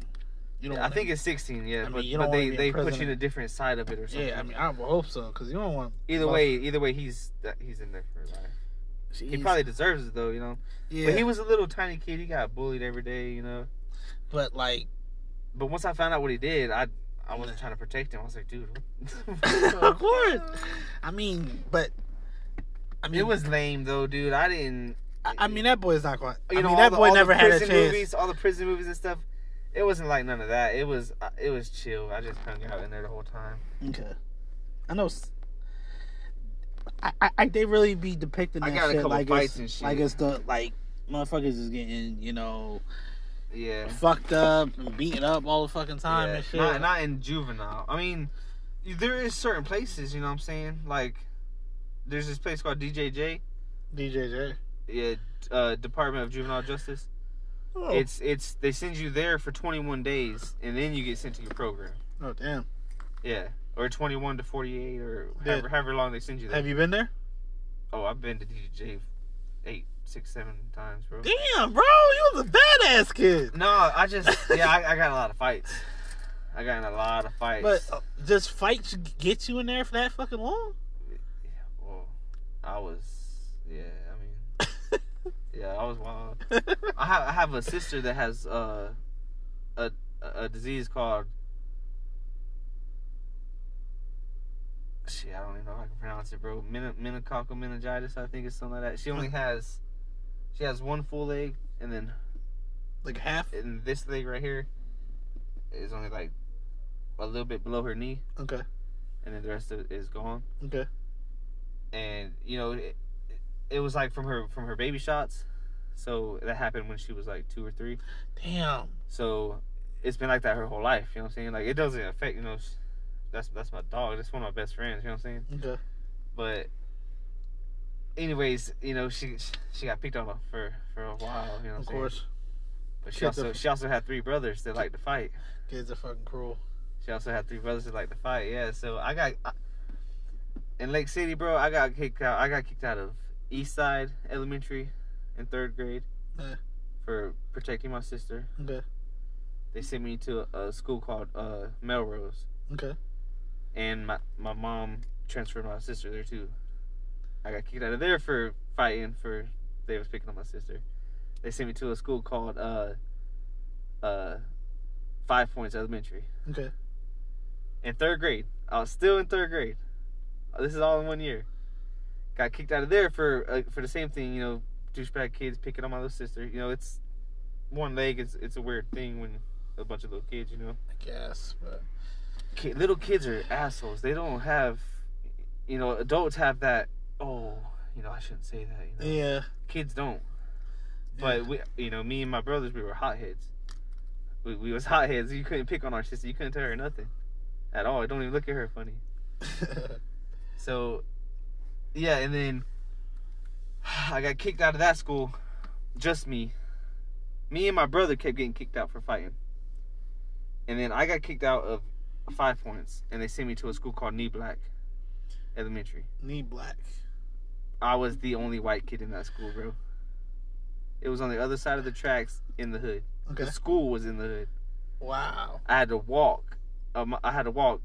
you don't. I think it's 16. Yeah, I mean, but, but they they put you in a different side of it or something. Yeah, I mean, I hope so because you don't want. either way, either way, he's he's in there for life. He probably deserves it though, you know. Yeah, But he was a little tiny kid. He got bullied every day, you know. but like, But once I found out what he did, I I wasn't trying to protect him. I was like, dude, what? of course. I mean, but I mean, It was lame though, dude. I didn't. I, I mean, that boy's not going. You I know, mean, that the, boy never had a prison chance. movies, all the prison movies and stuff. It wasn't like none of that. It was uh, it was chill. I just hung out in there the whole time. Okay, I know. I, I, I they really be depicting I that got shit couple like fights it's and shit. like it's the like motherfuckers is getting you know Yeah. fucked up and beaten up all the fucking time yeah. and shit. Not not in juvenile. I mean, there is certain places. You know what I'm saying? Like, there's this place called DJJ. DJJ. Yeah, uh, Department of Juvenile Justice. Oh. It's it's they send you there for 21 days and then you get sent to your program. oh damn. Yeah, or 21 to 48 or Yeah. however, however long they send you there. Have you been there? Oh, I've been to DJ eight, six, seven times, bro. Damn, bro, you was a badass kid. No, I just yeah, I, I got a lot of fights. I got in a lot of fights. But uh, just fights get you in there for that fucking long? well, I was yeah. Yeah, I was wild. I have I have a sister that has uh, a a disease called shit. I don't even know how I can pronounce it, bro. Men- meningococcal meningitis. I think it's something like that. She only has she has one full leg, and then like half? and this leg right here is only like a little bit below her knee, Okay. and then the rest of it is gone. Okay. And you know, it, it was like from her from her baby shots. So that happened when she was like two or three. Damn. So it's been like that her whole life. You know what I'm saying? Like it doesn't affect. You know, that's that's my dog. That's one of my best friends. You know what I'm saying? Okay. But anyways, you know, she she got picked on for for a while. You know, what I'm Of saying? course. But she Kids also are- she also had three brothers that like to fight. Kids are fucking cruel. She also had three brothers that like to fight. Yeah, so I got I, in Lake City, bro. I got kicked out. I got kicked out of East Side Elementary in third grade Yeah. for protecting my sister. Okay. They sent me to a, school called uh, Melrose, Okay. and my my mom transferred my sister there too. I got kicked out of there for fighting for they was picking on my sister. They sent me to a school called uh, uh, Five Points Elementary. Okay. in third grade. I was still in third grade. This is all in one year. Got kicked out of there for uh, for the same thing. You know, douchebag kids picking on my little sister. You know, it's one leg. It's it's a weird thing when a bunch of little kids. You know, I guess, but Ki little kids are assholes. They don't have, you know, adults have that. Oh, you know, I shouldn't say that. You know, yeah. kids don't. But we, you know, me and my brothers, we were hotheads. We, we was hotheads. You couldn't pick on our sister. You couldn't tell her nothing, at all. Don't even look at her funny. So, yeah, and then I got kicked out of that school. Just me. Me and my brother kept getting kicked out for fighting. And then I got kicked out of Five Points, and they sent me to a school called Niblack Elementary. Niblack. I was the only white kid in that school, bro. It was on the other side of the tracks in the hood. Okay. The school was in the hood. Wow. I had to walk. Um, I had to walk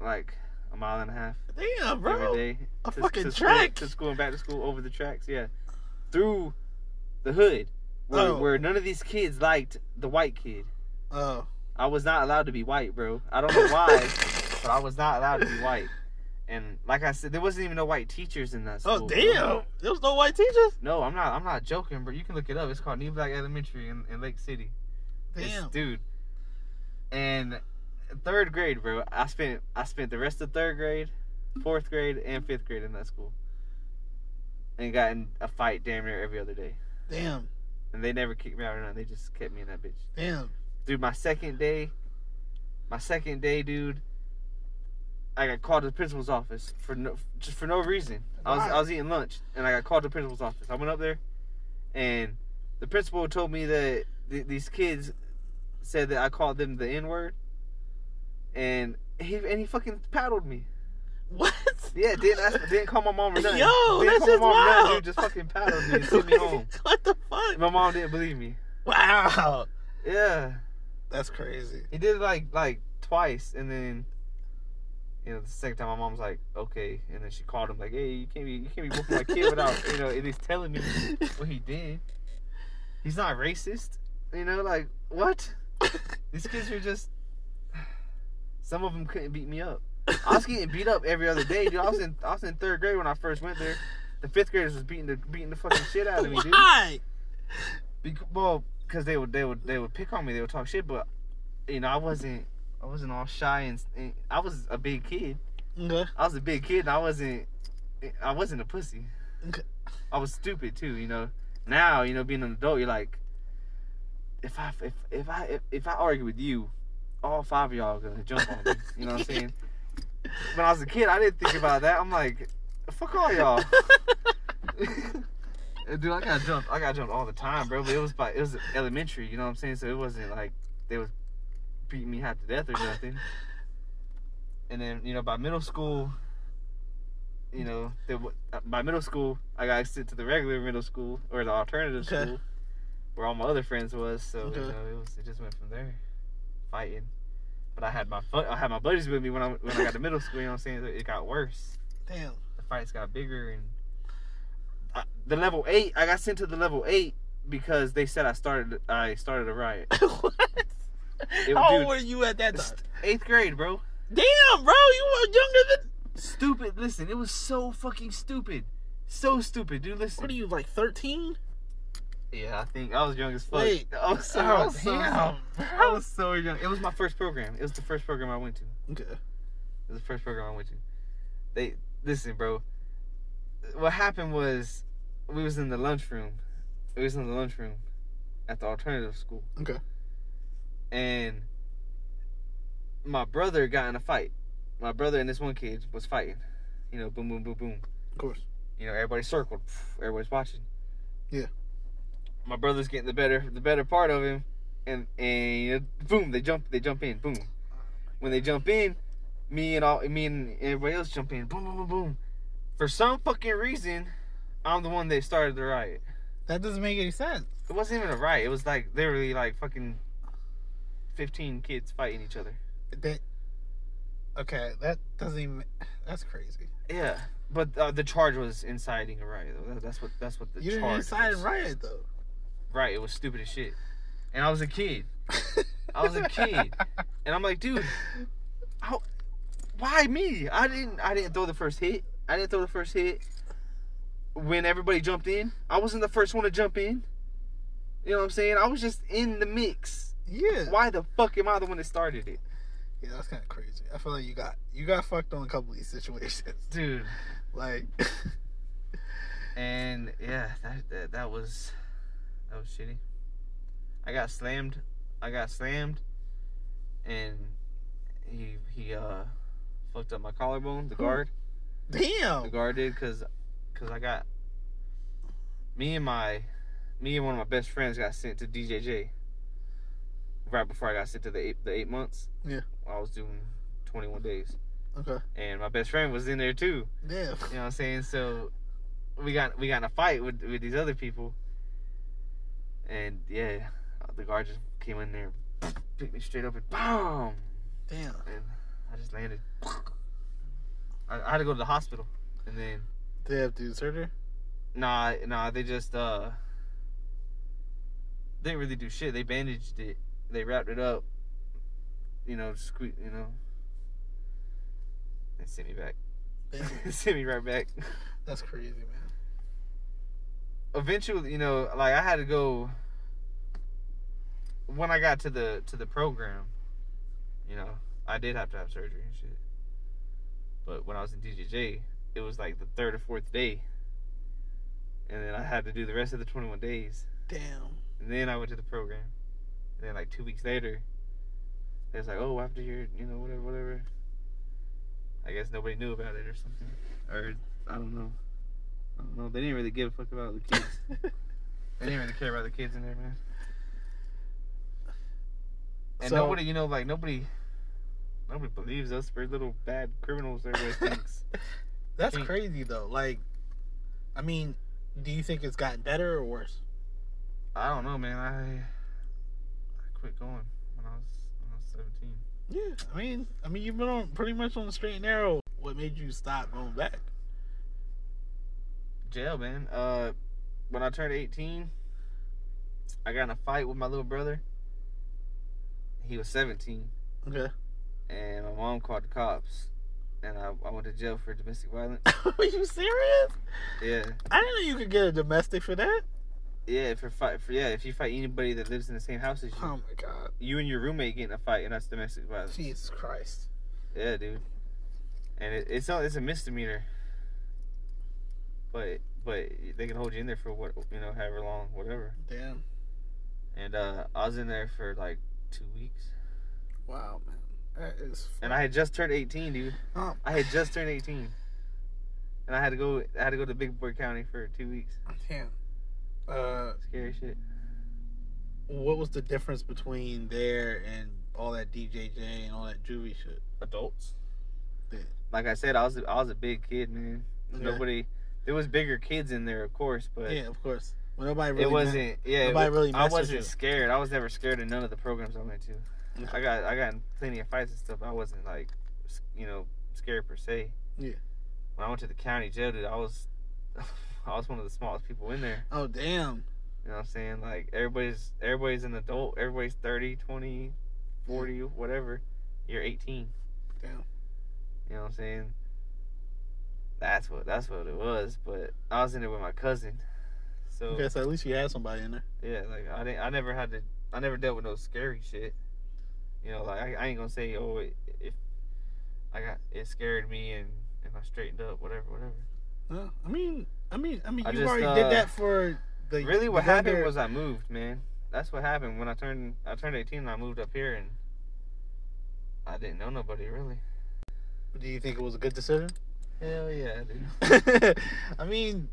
like a mile and a half. Damn, bro. every day. A to, fucking to school- track. to school and back to school over the tracks. Yeah, through the hood, where, Oh. where none of these kids liked the white kid. Oh. I was not allowed to be white, bro. I don't know why, but I was not allowed to be white. And like I said, there wasn't even no white teachers in that oh, school. Oh, bro. damn. There was no white teachers? No, I'm not. I'm not joking, bro. You can look it up. It's called Niblack Elementary in, in Lake City. It's- Damn. dude. And third grade, bro. I spent I spent the rest of third grade, fourth grade, and fifth grade in that school. And got in a fight damn near every other day. Damn. And they never kicked me out or nothing. They just kept me in that bitch. Damn. Dude, my second day, my second day, dude. I got called to the principal's office for no, just for no reason. I was I was eating lunch and I got called to the principal's office. I went up there, and the principal told me that th- these kids said that I called them the N word, and he and he fucking paddled me. What? Yeah, didn't ask, didn't call my mom or nothing. Yo, didn't that's just mom nothing, wild. dude. Just fucking paddled me and sent me home. what the fuck? My mom didn't believe me. Wow. Yeah. That's crazy. He did it like like twice, and then you know the second time my mom's like, okay, and then she called him like, hey, you can't be you can't be whooping my kid without you know at least telling me what he did. He's not racist, you know, like what? These kids are just. Some of them couldn't beat me up. I was getting beat up every other day, dude. I was in I was in third grade when I first went there. The fifth graders was beating the beating the fucking shit out of me, dude. Why? Bec- well, because they would they would they would pick on me, they would talk shit, but you know I wasn't I wasn't all shy and, and I was a big kid. Okay. I was a big kid, and I wasn't I wasn't a pussy. Okay. I was stupid too, you know. Now you know being an adult, you're like, if I if if I if, if I argue with you, all five of y'all are gonna jump on me. You know what I'm saying? When I was a kid, I didn't think about that. I'm like, fuck all y'all. Dude, I got jumped. I got jumped all the time, bro. But it was by it was elementary. You know what I'm saying? So it wasn't like they was beating me half to death or nothing. And then you know by middle school, you know they, by middle school I got sent to the regular middle school or the alternative Okay. school where all my other friends was. So Okay. you know it was it just went from there, fighting. But I had my fu- I had my buddies with me when I when I got to middle school. You know what I'm saying? So it got worse Damn. the fights got bigger and I, the level eight i got sent to the level eight because they said i started i started a riot what? It- How dude, old were you at that time? Eighth grade bro Damn, bro, you were younger than. stupid listen it was so fucking stupid so stupid dude listen What are you like, thirteen? Yeah i think i was young as fuck Wait. i was so, oh, I Oh, was so, damn. I was so young it was my first program it was the first program i went to Okay. It was the first program I went to. They listen, bro. What happened was we was in the lunchroom. We was in the lunchroom at the alternative school. Okay. And my brother got in a fight. My brother and this one kid was fighting. You know, boom, boom, boom, boom. Of course. You know, everybody circled. Everybody's watching. Yeah. My brother's getting the better, the better part of him, and and you boom, they jump, they jump in, boom. When they jump in, me and all, me and everybody else jump in, boom, boom, boom, boom. For some fucking reason, I'm the one that started the riot. That doesn't make any sense. It wasn't even a riot. It was like literally like fucking fifteen kids fighting each other. That. Okay, that doesn't even. That's crazy. Yeah, but uh, the charge was inciting a riot. Though. That's what that's what the you charge. incite a riot though. Right, it was stupid as shit. And I was a kid, I was a kid. and I'm like, dude, how? Why me? I didn't. I didn't throw the first hit. I didn't throw the first hit. When everybody jumped in, I wasn't the first one to jump in. You know what I'm saying? I was just in the mix. yeah. Why the fuck am I the one that started it, Yeah, that's kind of crazy. I feel like you got you got fucked on a couple of these situations. dude? Like, And yeah, that, that that was that was shitty. I got slammed. I got slammed, and he he uh fucked up my collarbone. The guard, the guard did, cause cause I got me and my me and one of my best friends got sent to DJJ right before I got sent to the eight, the eight months. Yeah. I was doing twenty one days, Okay. and my best friend was in there too. Yeah. You know what I'm saying? So we got we got in a fight with with these other people, and yeah, the guard just came in there, picked me straight up and boom, Damn. and I just landed. I, I had to go to the hospital, and then Did they have to do surgery? nah nah they just uh they didn't really do shit. They bandaged it, they wrapped it up, you know, squeak, you know, and sent me back. Sent me right back. That's crazy, man. Eventually, you know, like I had to go when I got to the to the program. You know, I did have to have surgery and shit. But when I was in DJJ, it was like the third or fourth day, and then I had to do the rest of the 21 days, Damn. and then I went to the program. And then like two weeks later, it was like, oh, after your, you know, whatever, whatever. I guess nobody knew about it or something, or I don't know. I don't know. They didn't really give a fuck about the kids. They didn't really care about the kids in there, man. And So- nobody, you know, like nobody, nobody believes us. We're little bad criminals. Everybody thinks. That's Think- crazy though. Like, I mean, do you think it's gotten better or worse? I don't know, man. I, I quit going when I was when I was seventeen. Yeah. I mean, I mean, you've been on pretty much on the straight and narrow. What made you stop going back? Jail, man. Uh, when I turned eighteen, I got in a fight with my little brother. He was seventeen, Okay. and my mom called the cops, and I, I went to jail for domestic violence. Are you serious? Yeah. I didn't know you could get a domestic for that. Yeah, for fight for yeah, if you fight anybody that lives in the same house as you, Oh my god. you and your roommate get in a fight, and that's domestic violence. Jesus Christ. Yeah, dude. And it, it's not, it's a misdemeanor. But but they can hold you in there for what you know, however long, whatever. Damn. And uh, I was in there for like two weeks, Wow, man. That is. and I had just turned eighteen, dude. Oh, I had just turned eighteen, and I had to go. I had to go to Big Boy County for two weeks. damn. Uh, Scary shit. what was the difference between there and all that DJJ and all that juvie shit? Adults. Yeah. Like I said, I was I was a big kid, man. Okay. Nobody. There was bigger kids in there, of course, but yeah, of course. Well, nobody really. it wasn't. Yeah, nobody really I wasn't scared. I was never scared of none of the programs I went to. Yeah. I got I got in plenty of fights and stuff. I wasn't like, you know, scared per se. Yeah. When I went to the county jail, dude, I was, I was one of the smallest people in there. Oh damn. You know what I'm saying? Like everybody's everybody's an adult. Everybody's 30, 20, 40, whatever. You're 18. Damn. You know what I'm saying? That's what that's what it was. But I was in there with my cousin. So Okay, so at least you had somebody in there. yeah, like I didn't I never had to I never dealt with no scary shit. You know, like I, I ain't gonna say, oh, it, if I got it scared me and and I straightened up, whatever, whatever. Well, I mean, I mean, I mean, I you just, already uh, did that for the. really, what the happened was I moved, man. That's what happened when I turned I turned 18 and I moved up here and I didn't know nobody really. Do you think it was a good decision? Hell yeah, dude. I mean,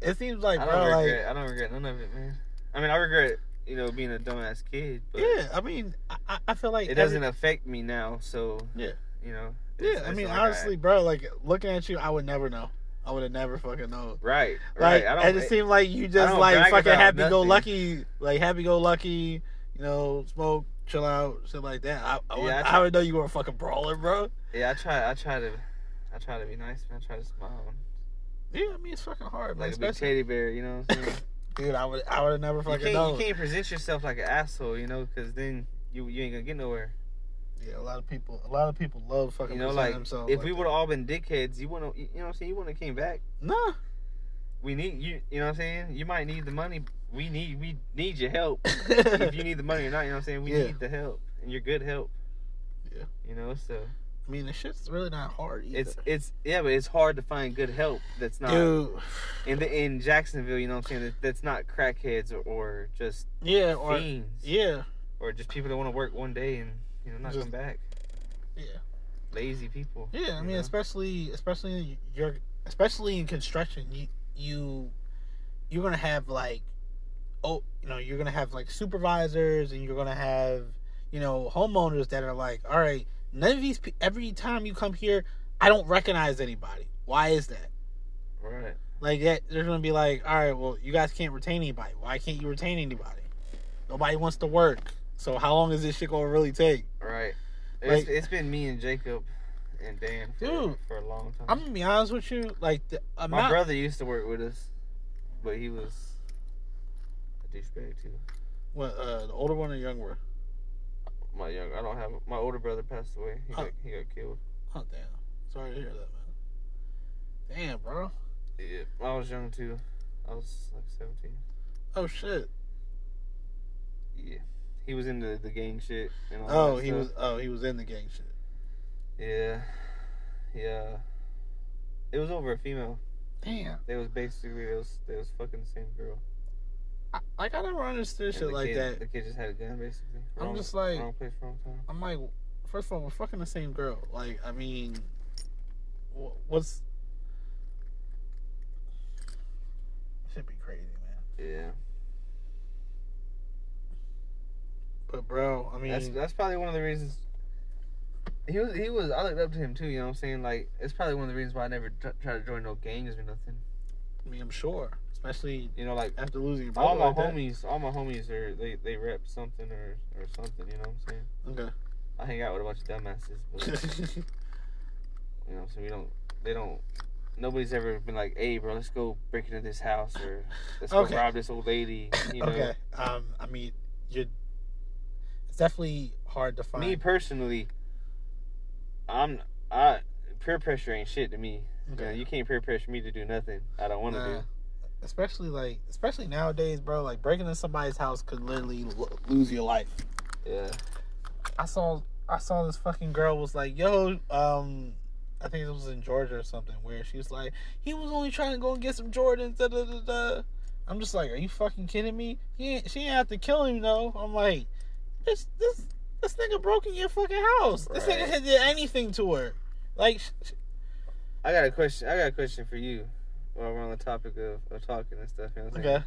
it seems like, I bro, don't like, regret. I don't regret none of it, man. I mean, I regret you know being a dumbass kid, but yeah. I mean, I- I, I feel like it doesn't affect me now. So Yeah. you know. Yeah, I mean, like honestly, bro, like looking at you, I would never know. I would have never fucking known. right, Like, right. I it seemed like you just like fucking happy go lucky, like happy go lucky, you know, smoke, chill out, shit like that. I, I, would, Yeah, I I, try- would know you were a fucking brawler, bro. yeah, I try. I try to. I try to be nice, man. I try to smile, Yeah, I mean it's fucking hard, man. like a big teddy bear. You know what I'm saying? dude, I would, I would have never you fucking can't. known. You can't present yourself like an asshole, you know, because then you you ain't gonna get nowhere. Yeah, a lot of people, a lot of people love fucking. You know, like themselves if like we would have all been dickheads, you wouldn't. You know what I'm saying? You wouldn't have came back. nah, We need you. You know what I'm saying? You might need the money. We need. We need your help. if you need the money or not, you know what I'm saying? We Yeah. need the help, and you're good help. Yeah. You know, so I mean, the shit's really not hard either. it's it's yeah, but it's hard to find good help that's not dude. in the in Jacksonville. You know what I'm saying? That's not crackheads or, or just Yeah, or fiends yeah, or just people that want to work one day and you know not Just- come back. yeah. Lazy people. Yeah, I mean, know? especially especially you're especially in construction, you you you're gonna have like oh you know you're gonna have like supervisors and you're gonna have you know homeowners that are like all right none of these pe- every time you come here I don't recognize anybody why is that right. like that they're gonna be like all right well you guys can't retain anybody why can't you retain anybody nobody wants to work so how long is this shit gonna really take Right. Like- It's, it's been me and Jacob and Dan for, Dude, for a long time. I'm gonna be honest with you like the My amount brother used to work with us, but he was a douchebag too. what uh the older one or younger one My young, I don't have my older brother passed away. He Oh. got he got killed. Oh damn! Sorry to hear that, man. Damn, bro. Yeah, I was young too. I was like seventeen. Oh shit. Yeah, he was into the gang shit and all Oh, he stuff. was. Oh, he was in the gang shit. Yeah, yeah. It was over a female. Damn. They was basically they was they was fucking the same girl. I, like I never understood shit like kid, that. The kid just had a gun basically. I'm just like- wrong place, wrong time. I'm like, first of all, we're fucking the same girl. Like, I mean, wh- what's should be crazy, man. Yeah. But bro, I mean, That's that's probably one of the reasons. He was he was I looked up to him too. You know what I'm saying? Like it's probably one of the reasons why I never t- try to join no gangs or nothing. Mean, I'm sure, especially You know, like after losing your brother. all my like that. homies, all my homies are they they rep something or or something. You know what I'm saying? Okay. I hang out with a bunch of dumbasses, but you know, so we don't they don't. Nobody's ever been like, "Hey, bro, let's go break into this house or let's go rob this old lady." You know, okay. Um, I mean, you're. It's definitely hard to find. me personally, I'm I peer pressure ain't shit to me. You, know, you can't peer pressure me to do nothing I don't want to Nah. do. especially like especially nowadays bro like breaking into somebody's house could literally lo- lose your life Yeah, i saw i saw this fucking girl was like yo um i think it was in georgia or something where she was like he was only trying to go and get some jordans da, da, da, da. i'm just like are you fucking kidding me he ain't, she ain't have to kill him though i'm like this this this nigga broke in your fucking house this nigga Right. did anything to her like I got a question. I got a question for you. While we're on the topic of, of talking and stuff, you know okay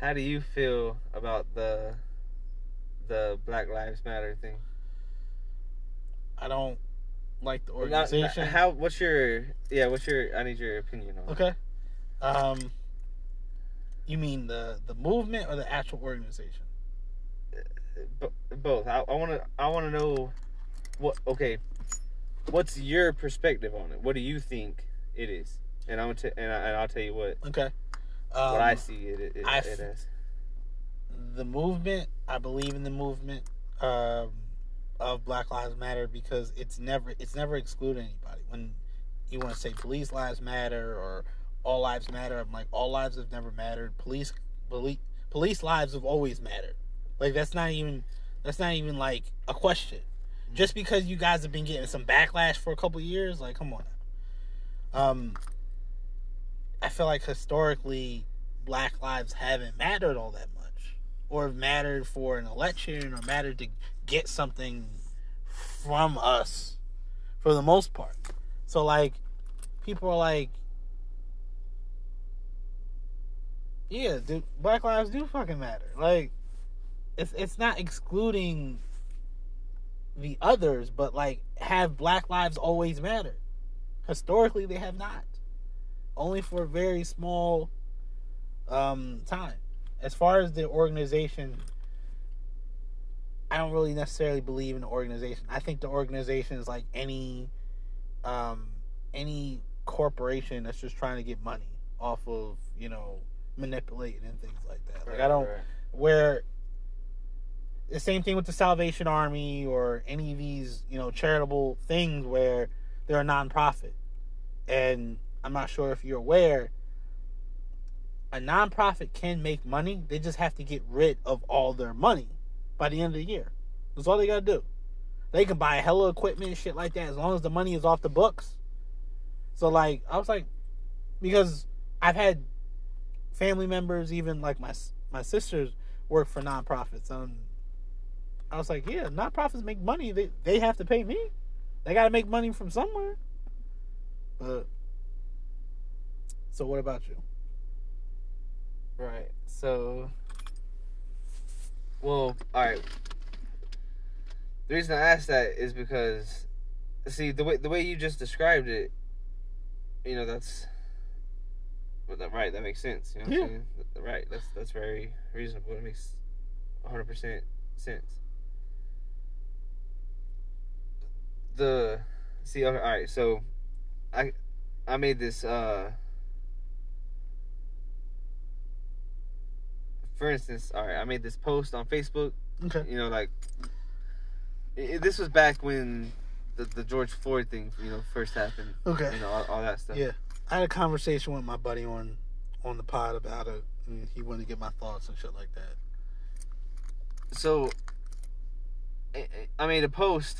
How do you feel about the the Black Lives Matter thing? i don't like the Not- not- organization how? What's your? Yeah. What's your? I need your opinion on. it. Okay. Um, you mean the the movement or the actual organization? Bo- both. I want to. I want to know what. Okay. What's your perspective on it? What do you think it is? And I'm t- and, I, and I'll tell you what Okay. Um, what I see it it, I it as. the movement. I believe in the movement um, of Black Lives Matter because it's never it's never excluded anybody. When you want to say police lives matter or all lives matter, I'm like all lives have never mattered. Police police police lives have always mattered. Like that's not even that's not even like a question. Just because you guys have been getting some backlash for a couple years, like come on. Um, I feel like historically, Black lives haven't mattered all that much, or mattered for an election, or mattered to get something from us, for the most part. So like, people are like, yeah, dude, Black lives do fucking matter. Like, it's it's not excluding the others, but like, have Black lives always mattered? Historically, they have not. Only for a very small um, time. As far as the organization, I don't really necessarily believe in the organization. I think the organization is like any um, any corporation that's just trying to get money off of you know manipulating and things like that. Like I don't Right. where the same thing with the Salvation Army or any of these, you know, charitable things where they're a nonprofit. And I'm not sure if you're aware, a nonprofit can make money. They just have to get rid of all their money by the end of the year. That's all they gotta do. They can buy a hella equipment and shit like that as long as the money is off the books. So like I was like because I've had family members, even like my my sisters, work for nonprofits. Um, I was like, yeah, nonprofits make money. They they have to pay me. They got to make money from somewhere. But so, what about you? Right. So, well, all right. The reason I asked that is because, see, the way the way you just described it, you know, that's well, that, right. That makes sense. You know, what Yeah. I'm saying? right. That's that's very reasonable. It makes hundred percent sense. The see, all right. So, I I made this. uh for instance, all right, I made this post on Facebook. Okay. You know, like i this was back when the, the George Floyd thing, you know, first happened. Okay. You know, all, all that stuff. Yeah, I had a conversation with my buddy on on the pod about it, and he wanted to get my thoughts and shit like that. So, I, I made a post.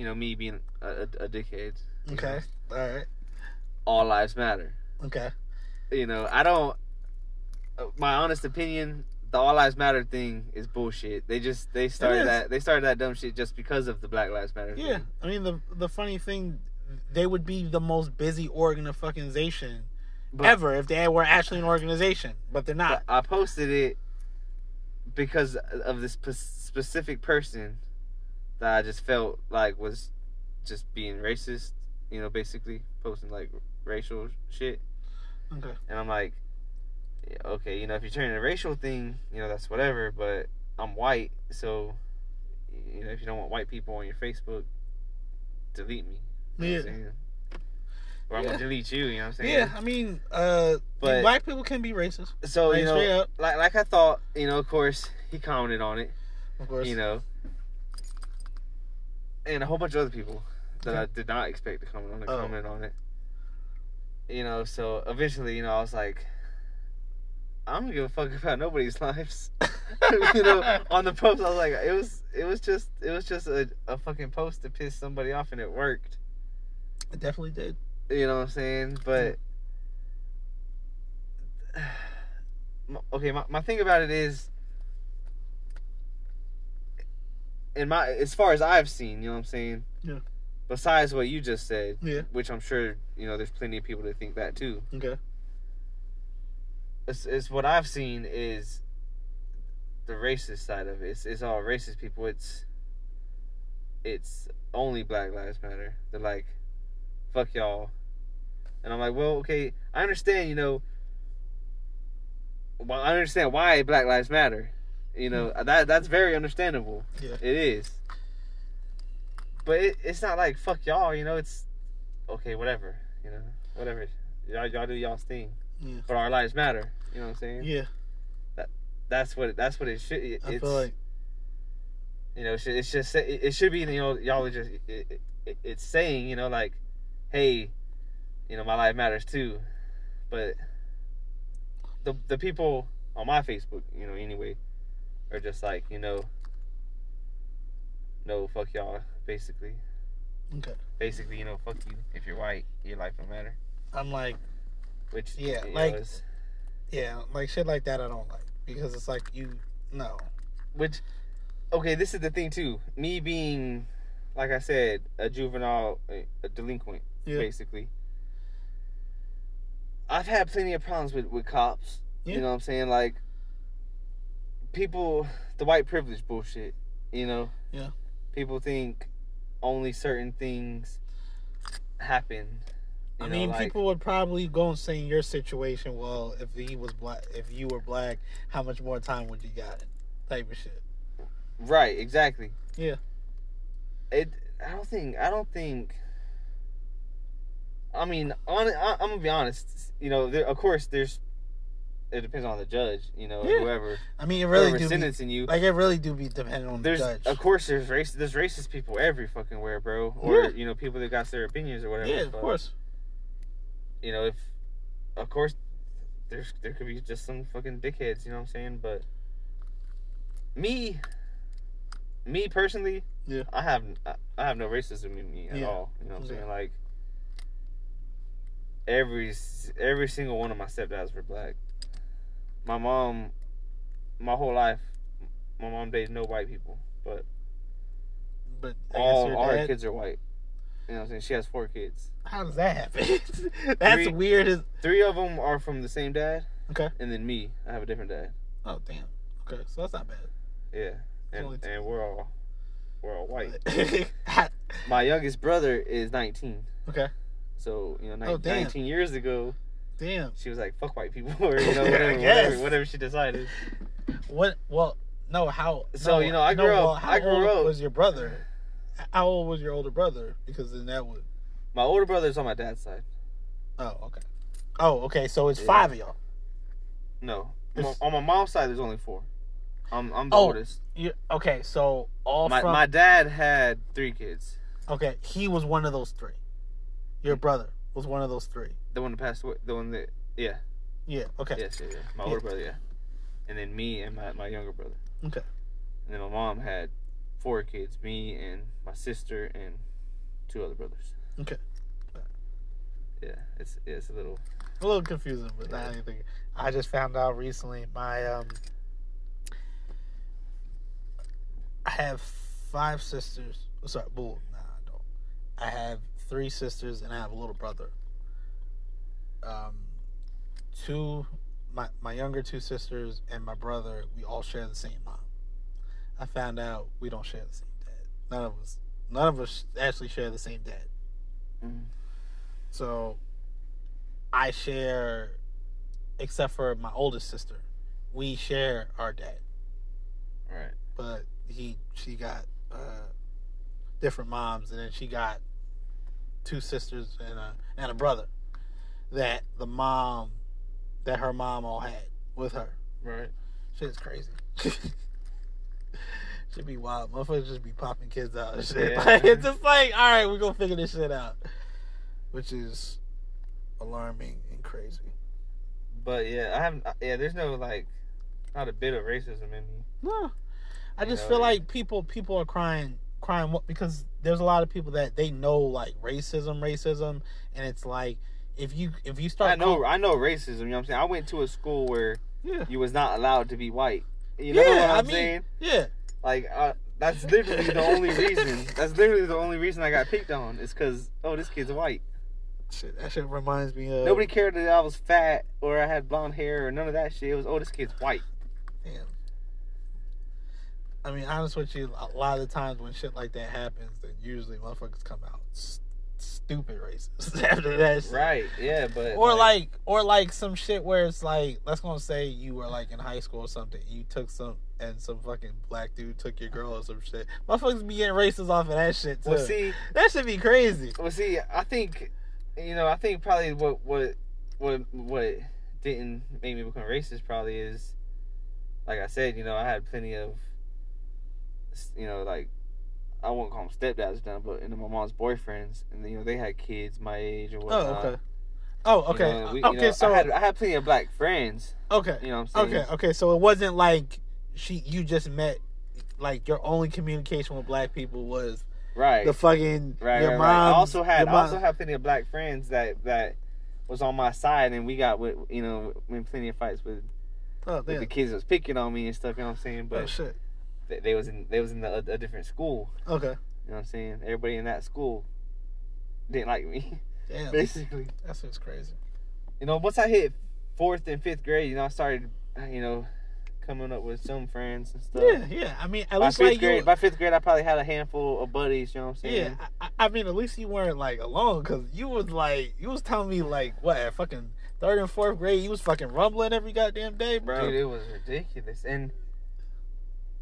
You know, me being a, a, a dickhead. Okay. know, All right. all lives matter. Okay. You know, I don't. My honest opinion, the all lives matter thing is bullshit. They just they started that they started that dumb shit just because of the Black Lives Matter. Yeah, thing. I mean the the funny thing, they would be the most busy organization But- ever if they were actually an organization, but they're not. But I posted it because of this p- specific person that I just felt like was just being racist, you know, basically posting like racial shit. Okay. And I'm like, yeah, okay, you know, if you're turning a racial thing, you know, that's whatever, but I'm white, so, you know, if you don't want white people on your Facebook, delete me. You Yeah. I'm? Or I'm Yeah. gonna delete you, you know what I'm saying? Yeah, I mean, uh, But- black people can be racist, So, Like, you know, like, like I thought, you know, of course, he commented on it. of course. you know, and a whole bunch of other people that I did not expect to comment on it, Oh. comment on it. You know, so eventually, you know, I was like, I don't give a fuck about nobody's lives. you know, on the post, I was like, it was, it was just, it was just a, a fucking post to piss somebody off, and it worked. it definitely did. You know what I'm saying? But okay, my, my thing about it is, in my as far as I've seen, you know what I'm saying. Yeah. Besides what you just said, Yeah. which I'm sure you know, there's plenty of people that think that too. Okay. It's, it's what I've seen is the racist side of it. It's, it's all racist people. It's it's only Black Lives Matter. They're like, fuck y'all. And I'm like, well, okay, I understand, you know. Well, I understand why Black Lives Matter. You hmm. know that that's very understandable. Yeah. It is. But it, it's not like fuck y'all. You know, it's okay, whatever. You know, whatever. Y'all y'all do y'all's thing. Yeah. But our lives matter. You know what I'm saying? Yeah. That That's what that's what it should. It, I it's feel like you know, it's just, it's just it, it should be. You know, y'all are just it, it, it's saying you know like, hey, you know, my life matters too. But the the people on my Facebook, you know, anyway, are just like you know, no fuck y'all, basically. okay. Basically, you know, fuck you. If you're white, your life don't matter. I'm like, which Yeah, know, like- Yeah, like shit like that I don't like because it's like you no. which okay, this is the thing too. Me being, like I said, a juvenile, a, a delinquent, Yeah. basically. I've had plenty of problems with with cops. Yeah. You know what I'm saying? Like people, the white privilege bullshit. You know. Yeah. People think only certain things happen. you I know, mean, like- people would probably go and say in your situation, well, if he was black, if you were black, how much more time would you got? Type of shit. Right, exactly. Yeah. It. I don't think. I don't think. I mean, on. I, I'm gonna be honest. You know, there, of course, there's. It depends on the judge. You know, Yeah. whoever I mean, it really do be, sentencing you. like it really do be dependent on there's, the judge. of course, there's race. There's racist people every fucking where, bro. Or Yeah. you know, people that got their opinions or whatever. yeah, of but, course. You know, if. Of course, there's there could be just some fucking dickheads. You know what I'm saying? But. Me. Me personally. Yeah. I have I- have no racism in me at Yeah. all. You know what I'm saying? Like every every single one of my stepdads were black. My mom, my whole life, my mom dated no white people, but But all dad, kids are white. You know what I'm saying? She has four kids. how does that happen? That's Three- weird. As Three of them are from the same dad, okay. and then me, I have a different dad. Oh damn. Okay, so that's not bad. Yeah, and and we're all we're all white. My youngest brother is 19. Okay. So you know, oh, ni- Oh, 19 years ago, Damn. she was like, "Fuck white people," or you know, whatever, whatever, whatever she decided. What? Well, no. How? So, no, you know, I no, grew up- well, how I grew old up- Was your brother? How old was your older brother? Because then that would. My older brother's on my dad's side. Oh, okay. Oh, okay. So it's Yeah. five of y'all. No, on on my mom's side, there's only four. I'm I'm the Oh. oldest. You, okay, so all My from my dad had three kids. okay, he was one of those three. Your brother was one of those three. The one that passed away. The one that yeah, Yeah. Okay. yes, yeah, yeah. My Yeah. older brother, yeah, and then me and my my younger brother. Okay. And then my mom had four kids, me and my sister and two other brothers. Okay. Yeah, it's it's a little A little confusing, but not anything. I just found out recently. My um, I have five sisters. Sorry, bull. Nah, I don't. I have three sisters and I have a little brother. Um, two, my my younger two sisters and my brother. We all share the same mom. I found out we don't share the same dad. None of us. None of us actually share the same dad. mm, So I share, except for my oldest sister, we share our dad. right. But he, she got uh, different moms, and then she got two sisters and a and a brother that the mom, that her mom all had with her. Right. Shit's crazy. Should be wild. Motherfuckers just be popping kids out and shit. Yeah. Like, it's just like, all right, we're gonna figure this shit out, which is alarming and crazy. But yeah, I haven't. Yeah, there's no like, not a bit of racism in me. No, I You just know, feel like people people are crying crying what because there's a lot of people that they know like racism racism and it's like if you if you start I know. I know racism. You know what I'm saying? I went to a school where yeah you was not allowed to be white. You know yeah what I'm I mean saying? yeah Like, uh, that's literally the only reason. That's literally the only reason I got picked on is because oh, this kid's white. shit that shit reminds me of Nobody cared that I was fat or I had blonde hair or none of that shit. It was oh, this kid's white. Damn. I mean, honest with you, a lot of the times when shit like that happens, then usually motherfuckers come out stupid racist after that shit. Right? Yeah, but Or like, or like some shit where it's like, let's gonna say you were like in high school or something, you took some, and some fucking black dude took your girl or some shit. Motherfuckers be getting racist off of that shit too. well, see, that should be crazy. well, see, I think, you know, I think probably what what what what didn't make me become racist probably is, like I said, you know, I had plenty of, you know, like. I won't call them stepdads now, but you know, my mom's boyfriends, and you know they had kids my age or whatnot. Oh, okay. Oh, You okay. know, we- Uh, you okay, know, so I had I had plenty of black friends. okay. You know what I'm saying? Okay, okay. So it wasn't like she you just met like your only communication with black people was Right. the fucking right. your right, mom. right. I also had I also had plenty of black friends that that was on my side, and we got with you know in plenty of fights with, Oh with the kids that was picking on me and stuff. You know what I'm saying? oh But shit. They, they was in they was in the, a, different school. Okay. You know what I'm saying? Everybody in that school didn't like me, Damn. basically. That's what's crazy. You know, once I hit fourth and fifth grade, you know, I started, you know, coming up with some friends and stuff. Yeah, yeah. I mean, at by least fifth like grade, you. by fifth grade, I probably had a handful of buddies. You know what I'm saying? Yeah, I, I I mean, at least you weren't like alone because you was like, you was telling me like, what, at fucking third and fourth grade, you was fucking rumbling every goddamn day, bro. Dude, it was ridiculous, and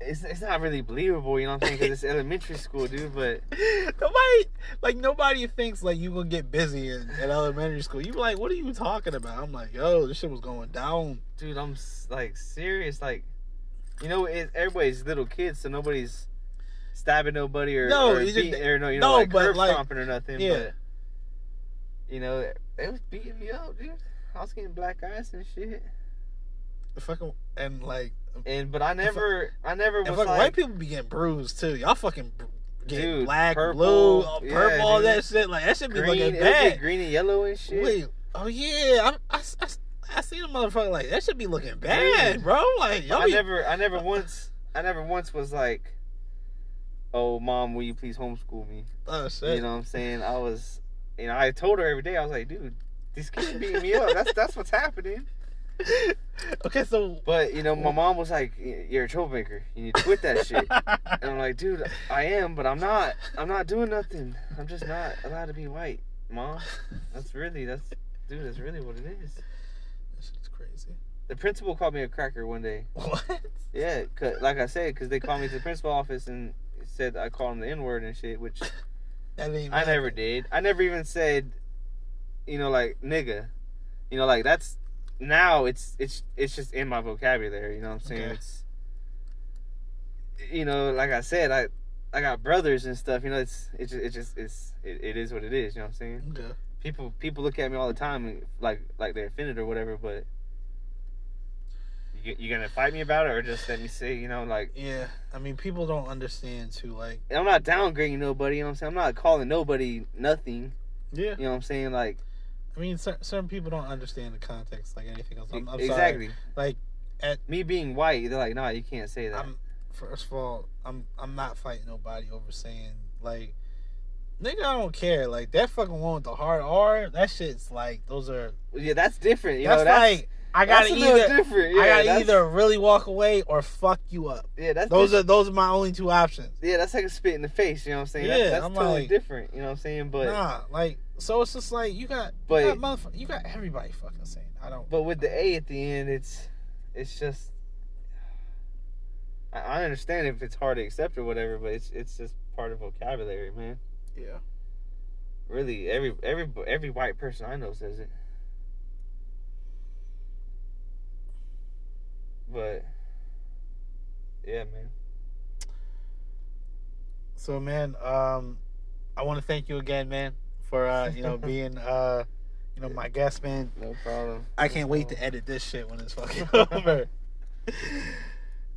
it's it's not really believable. You know what I'm saying? Because it's elementary school, dude. But nobody, like, nobody thinks like you gonna get busy in, in elementary school. You like, what are you talking about? I'm like, yo, this shit was going down. dude, I'm like serious. Like, you know, it, everybody's little kids, so nobody's stabbing nobody or No, or, just- beat, or no, you know, no, like but, curb like, stomping or nothing. yeah. But you know, they was beating me up, dude. I was getting black eyes and shit. Fucking and like, And but I never, I never and was like, white people be getting bruised too. Y'all fucking get Dude, black, purple, blue, uh, yeah, purple, all dude. that shit. Like that should be looking bad. green and yellow and shit. Wait, oh yeah, I, I, I, I seen a motherfucker like that should be looking bad, Dude. bro. Like y'all I be, never, I never once, I never once was like, "Oh, mom, will you please homeschool me?" oh shit. You know what I'm saying? I was, you know, I told her every day. I was like, "Dude, these kids beating me up. That's that's what's happening." okay, so But you know, my mom was like, "You're a troublemaker. You need to quit that shit." And I'm like, "Dude, I am, but I'm not. I'm not doing nothing. I'm just not allowed to be white, mom. That's really, that's, dude, that's really what it is." This shit's crazy. The principal called me a cracker one day. What? Yeah, 'cause- like I said, because they called me to the principal office and said I called him the N word and shit, which That I never did. I never even said, you know, like nigga. You know, like that's now it's it's it's just in my vocabulary. You know what I'm saying? Okay. It's you know, like I said, I I got brothers and stuff. You know, it's it's just, it just it's it, it is what it is. You know what I'm saying? Okay. People people look at me all the time like like they're offended or whatever, but. You, you gonna fight me about it or just let me say, you know, like Yeah, I mean, people don't understand too. Like, I'm not downgrading nobody, you know what I'm saying? I'm not calling nobody nothing, yeah, you know what I'm saying? Like I mean, cer- certain people don't understand the context like anything else. I'm, I'm exactly. Sorry. Like, Me being white, they're like, nah, you can't say that. I'm first of all, I'm I'm not fighting nobody over saying like, nigga, I don't care. Like that fucking one with the hard R, that shit's like those are. yeah, that's different. You that's know, that's like I gotta that's either different. Yeah, I gotta that's, either really walk away or fuck you up. yeah, that's Those diff- are those are my only two options. yeah, that's like a spit in the face. You know what I'm saying? Yeah, that's, totally like- different. You know what I'm saying? But nah, like so it's just like you got, But- you got you got everybody fucking saying. I don't. but with the A at the end, it's it's just. I, I understand if it's hard to accept or whatever, but it's it's just part of vocabulary, man. yeah. Really, every every every white person I know says it. But yeah, man. So man, um, I want to thank you again, man, for uh, you know being uh, you know my guest, man. No problem. I can't wait to edit this shit when it's fucking over.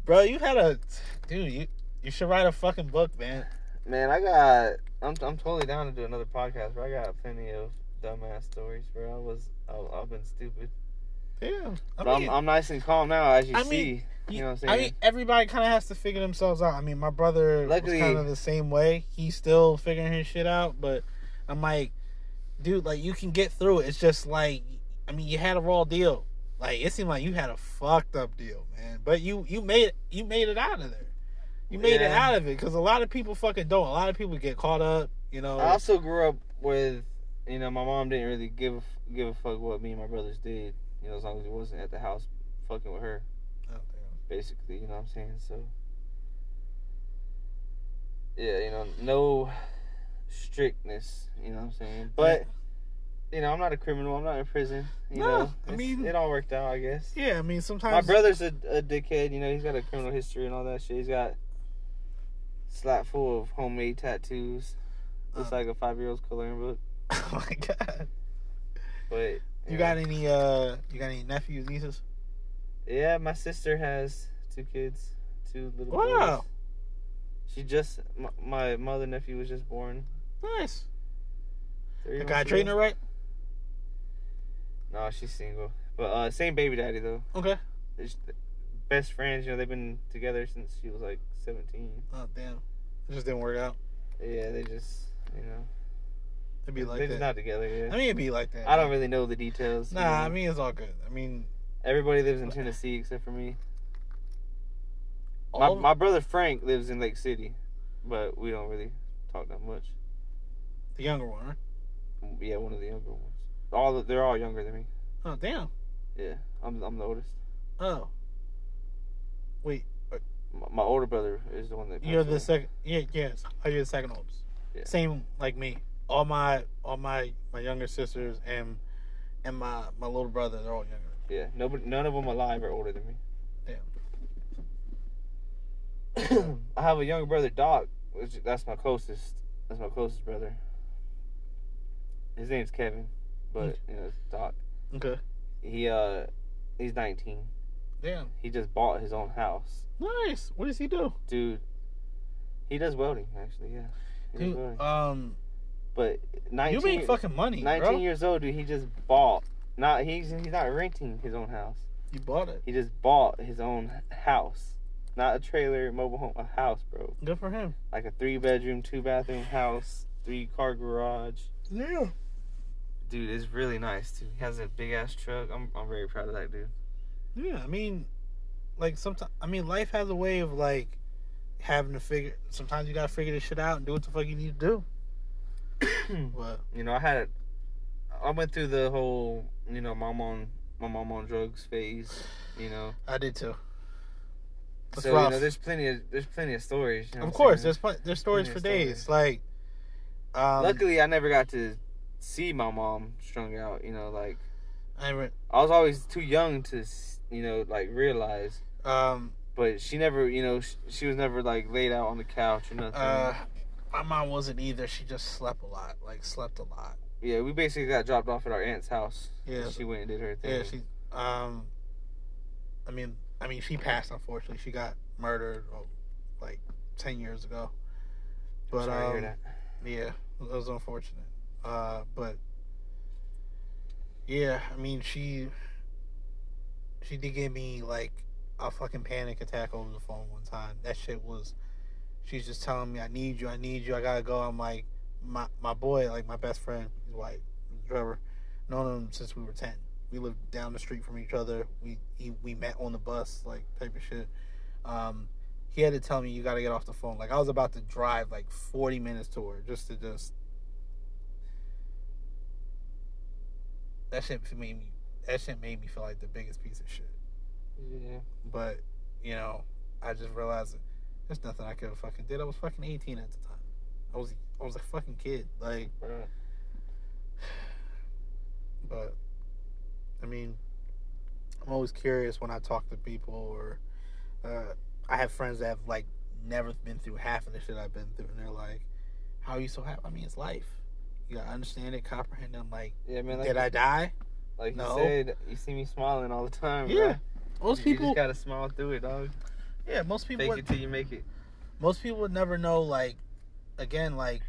Bro, you had a dude. You you should write a fucking book, man. Man, I got. I'm I'm totally down to do another podcast, bro. I got plenty of dumbass stories, bro. I was I, I've been stupid, Yeah, I but I'm I'm nice and calm now, as you I see. mean, you know what I'm saying? I mean, everybody kind of has to figure themselves out. I mean, my brother Luckily- was kind of the same way. He's still figuring his shit out, but I'm like, dude, like you can get through it. It's just like, I mean, you had a raw deal. Like it seemed like you had a fucked up deal, man. But you you made you made it out of there. You made it out of it because a lot of people fucking don't. A lot of people get caught up. You know. I also grew up with, you know, my mom didn't really give a, give a fuck what me and my brothers did. You know, as long as it wasn't at the house fucking with her, Oh, damn. basically. You know what I'm saying? So. Yeah, you know, no strictness. You know what I'm saying? But. You know, I'm not a criminal. I'm not in prison. You No, know, I mean- it all worked out, I guess. Yeah, I mean sometimes My brother's a, a dickhead. You know, he's got a criminal history and all that shit. He's got slap full of homemade tattoos. Looks Uh. like a five year old's coloring book. Oh my god. But You got any uh you got any nephews, nieces? Yeah, my sister has two kids, two little Wow. boys. She just my, my mother nephew was just born. Nice. The guy treating her right? No, she's single. But uh, same baby daddy though. Okay. It's best friends. You know, they've been together since she was like seventeen. Oh damn. It just didn't work out. Yeah, they just you know It'd be like they're that. just not together yet. I mean, it'd be like that. I don't really know the details. you Nah, I mean it's all good. I mean, everybody lives in Tennessee except for me. My my brother Frank lives in Lake City, but we don't really talk that much. The younger one, right? Yeah, one of the younger ones. All the, they're all younger than me. Oh damn. Yeah, I'm I'm the oldest. Oh. Wait, uh, My, my older brother is the one that. you're the second. Yeah, yes. Oh, you're the second oldest. Yeah. Same like me. All my all my my younger sisters and and my my little brother, they're all younger. Yeah, nobody, none of them alive are older than me. Damn. I have a younger brother, Doc. Which that's my closest. That's my closest brother. His name's Kevin, but you know, it's Doc. Okay. He uh, he's 19. Damn. He just bought his own house, Nice. What does he do? dude. He does welding, actually. Yeah, he Dude, welding. um, But 19, you make fucking money, 19 bro. years old, dude. He just bought. Not he's he's not renting his own house. You bought it. He just bought his own house, not a trailer, mobile home, a house, bro. Good for him. Like a three bedroom, two bathroom house, three car garage. Yeah. Dude, is really nice too. He has a big ass truck. I'm I'm very proud of that dude. Yeah. I mean, like sometimes. I mean, life has a way of like having to figure. Sometimes you gotta figure this shit out and do what the fuck you need to do. But you know, I had I went through the whole, you know, mom on my mom on drugs phase, you know. I did too. That's so rough. you know, there's plenty of there's plenty of stories. You know of course, saying? there's there's stories Plenty for days. Like, um, Luckily, I never got to see my mom strung out. You know, like I re- I was always too young to, you know, like realize. um, But she never, you know, she, she was never like laid out on the couch or nothing. uh, my mom wasn't either. She just slept a lot. Like slept a lot. yeah, we basically got dropped off at our aunt's house. Yeah. she went and did her thing. Yeah, she. Um, I mean, I mean, she passed. Unfortunately, she got murdered oh, like ten years ago. But um, yeah, it was unfortunate. Uh, but yeah, I mean, she she did give me like a fucking panic attack over the phone one time. That shit was. She's just telling me, "I need you, I need you, I gotta go." I'm like, my my boy, like my best friend, he's white, Trevor, known him since we were ten. We lived down the street from each other. We he, we met on the bus, like type of shit. Um, he had to tell me you got to get off the phone. Like I was about to drive like 40 minutes to her just to just. That shit made me. That shit made me feel like the biggest piece of shit. Yeah. But you know, I just realized that there's nothing I could have fucking did. I was fucking 18 at the time. I was I was a fucking kid. Like, Bruh. but I mean, I'm always curious when I talk to people or uh, I have friends that have like never been through half of the shit I've been through, and they're like, "How are you so happy?" I mean, it's life. You gotta understand it, comprehend it. Like, Yeah, man. Like, did I die? like No. you said, you see me smiling all the time. Yeah. Most You people, just gotta smile through it, dog. yeah, most people, Fake would, it till you make it. most people would never know. Like, again, like,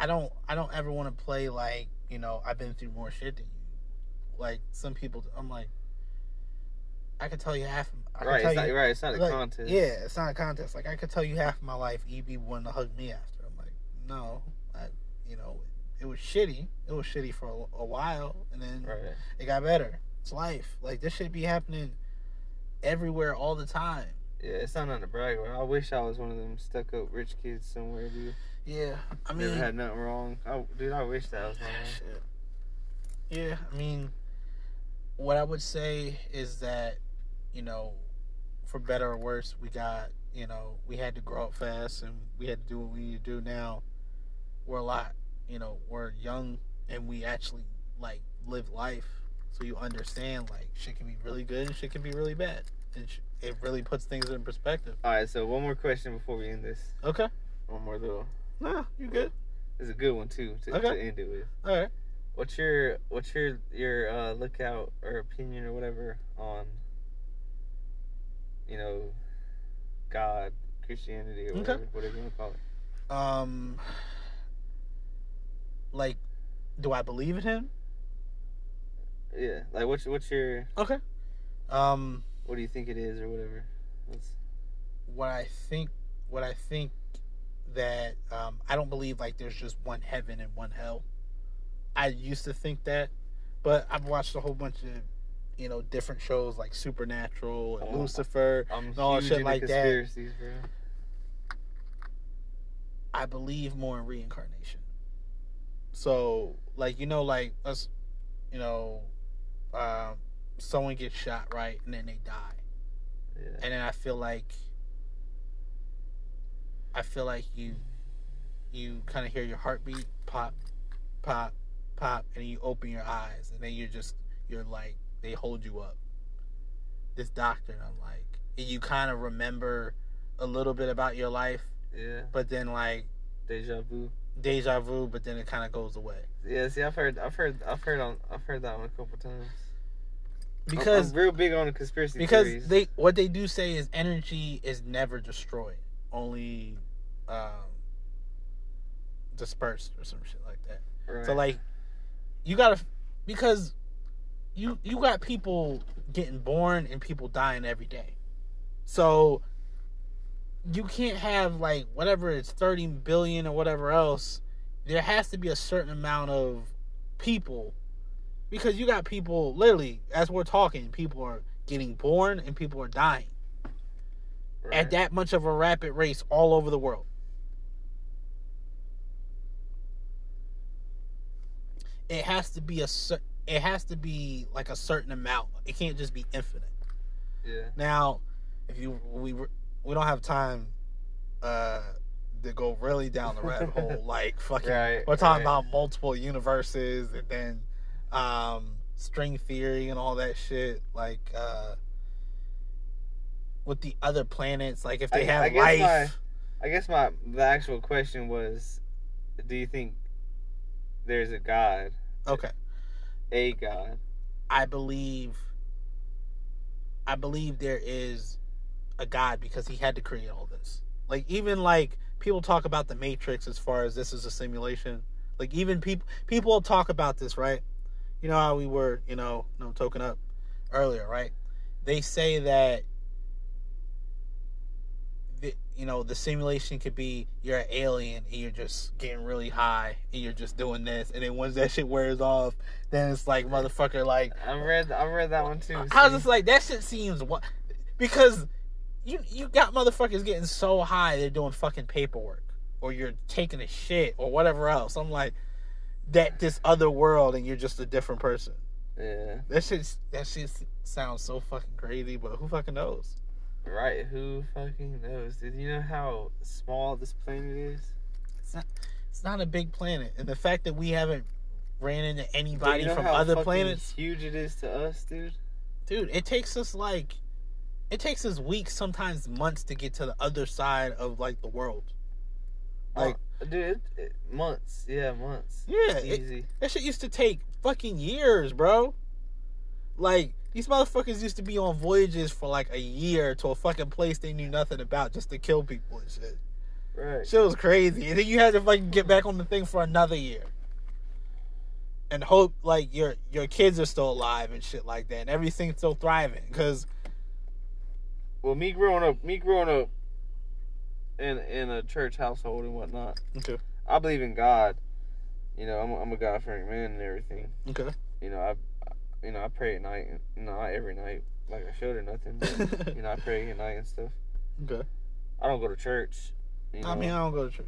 I don't, I don't ever want to play like, you know, I've been through more shit than you. Like some people, I'm like, I could tell you half. I right, it's not you, right. It's not a like, contest. Yeah, it's not a contest. Like I could tell you half of my life, wanting to hug me after. I'm like, no, you know, it was shitty. It was shitty for a, a while, and then Right. it got better. It's life. Like this should be happening everywhere all the time. Yeah, it's not nothing to brag about. I wish I was one of them stuck up rich kids somewhere, dude. Yeah, I Never mean, had nothing wrong. I, dude, I wish that was my shit. Yeah, I mean, what I would say is that, you know, for better or worse, we got, you know, we had to grow up fast and we had to do what we need to do now. We're a lot, you know, we're young and we actually like live life. So you understand like shit can be really good and shit can be really bad. And sh- it really puts things in perspective. All right, so one more question before we end this. Okay. One more little. Nah, you good. It's a good one too to, Okay. to end it with. All right. What's your what's your your uh, lookout or opinion or whatever on you know God, Christianity or Okay. whatever, whatever you want to call it. Um, like, do I believe in him? Yeah, like what's what's your Okay. Um, what do you think it is or whatever? Let's, what I think, what I think that um, I don't believe like there's just one heaven and one hell. I used to think that, but I've watched a whole bunch of, you know, different shows like Supernatural and Oh, Lucifer. I'm all shit like that. bro. I believe more in reincarnation. So, like you know, like us, you know, um, someone gets shot right, and then they die. Yeah. and then I feel like I feel like you you kind of hear your heartbeat pop pop pop and you open your eyes and then you're just you're like they hold you up this doctor and I'm like and you kind of remember a little bit about your life Yeah. but then like Deja vu. Deja vu but then it kind of goes away Yeah. See, I've heard, I've heard, I've heard on, I've heard that one a couple times. I'm- because I'm, real big on the conspiracy because theories. they what they do say is energy is never destroyed only um dispersed or some shit like that right. so like you gotta because you you got people getting born and people dying every day so you can't have like whatever it's 30 billion or whatever else there has to be a certain amount of people because you got people literally as we're talking people are getting born and people are dying right. at that much of a rapid race all over the world. It has to be a it has to be like a certain amount. It can't just be infinite. Yeah. Now, if you we were- we don't have time uh to go really down the rabbit hole like fucking Right, we're talking right. about multiple universes and then um string theory and all that shit like uh with the other planets like if they I- have I life I guess my the actual question was, do you think there's a God, okay a God? I believe I believe there is a God because he had to create all this. Like even like people talk about the Matrix as far as this is a simulation. Like even people people talk about this, right? You know how we were, you know, no token up earlier, right? They say that the, you know the simulation could be you're an alien and you're just getting really high and you're just doing this and then once that shit wears off then it's like motherfucker like I read I read that one too. How's see? this like that shit seems what because you you got motherfuckers getting so high they're doing fucking paperwork or you're taking a shit or whatever else. I'm like that this other world and you're just a different person. Yeah. That shit that shit sounds so fucking crazy, but who fucking knows? Right. Who fucking knows? Did you know how small this planet is? It's not it's not a big planet. And the fact that we haven't ran into anybody you know from how other planets, Huge it is to us, dude. dude, it takes us like it takes us weeks, sometimes months to get to the other side of like the world. Oh, like Oh, dude, it, it, months. Yeah, months. Yeah, It's it- That shit used to take fucking years, bro. Like these motherfuckers used to be on voyages for like a year to a fucking place they knew nothing about just to kill people and shit. right. Shit was crazy, and then you had to fucking get back on the thing for another year, and hope like your your kids are still alive and shit like that, and everything's still thriving. Because Well, me growing up, me growing up in in a church household and whatnot, okay, I believe in God. You know, I'm a, I'm a God fearing man and everything. okay, You know, I, I- you know, I pray at night. Not every night, like I should or nothing. But, you know, I pray at night and stuff. okay. I don't go to church. You know, I mean, I don't go to church.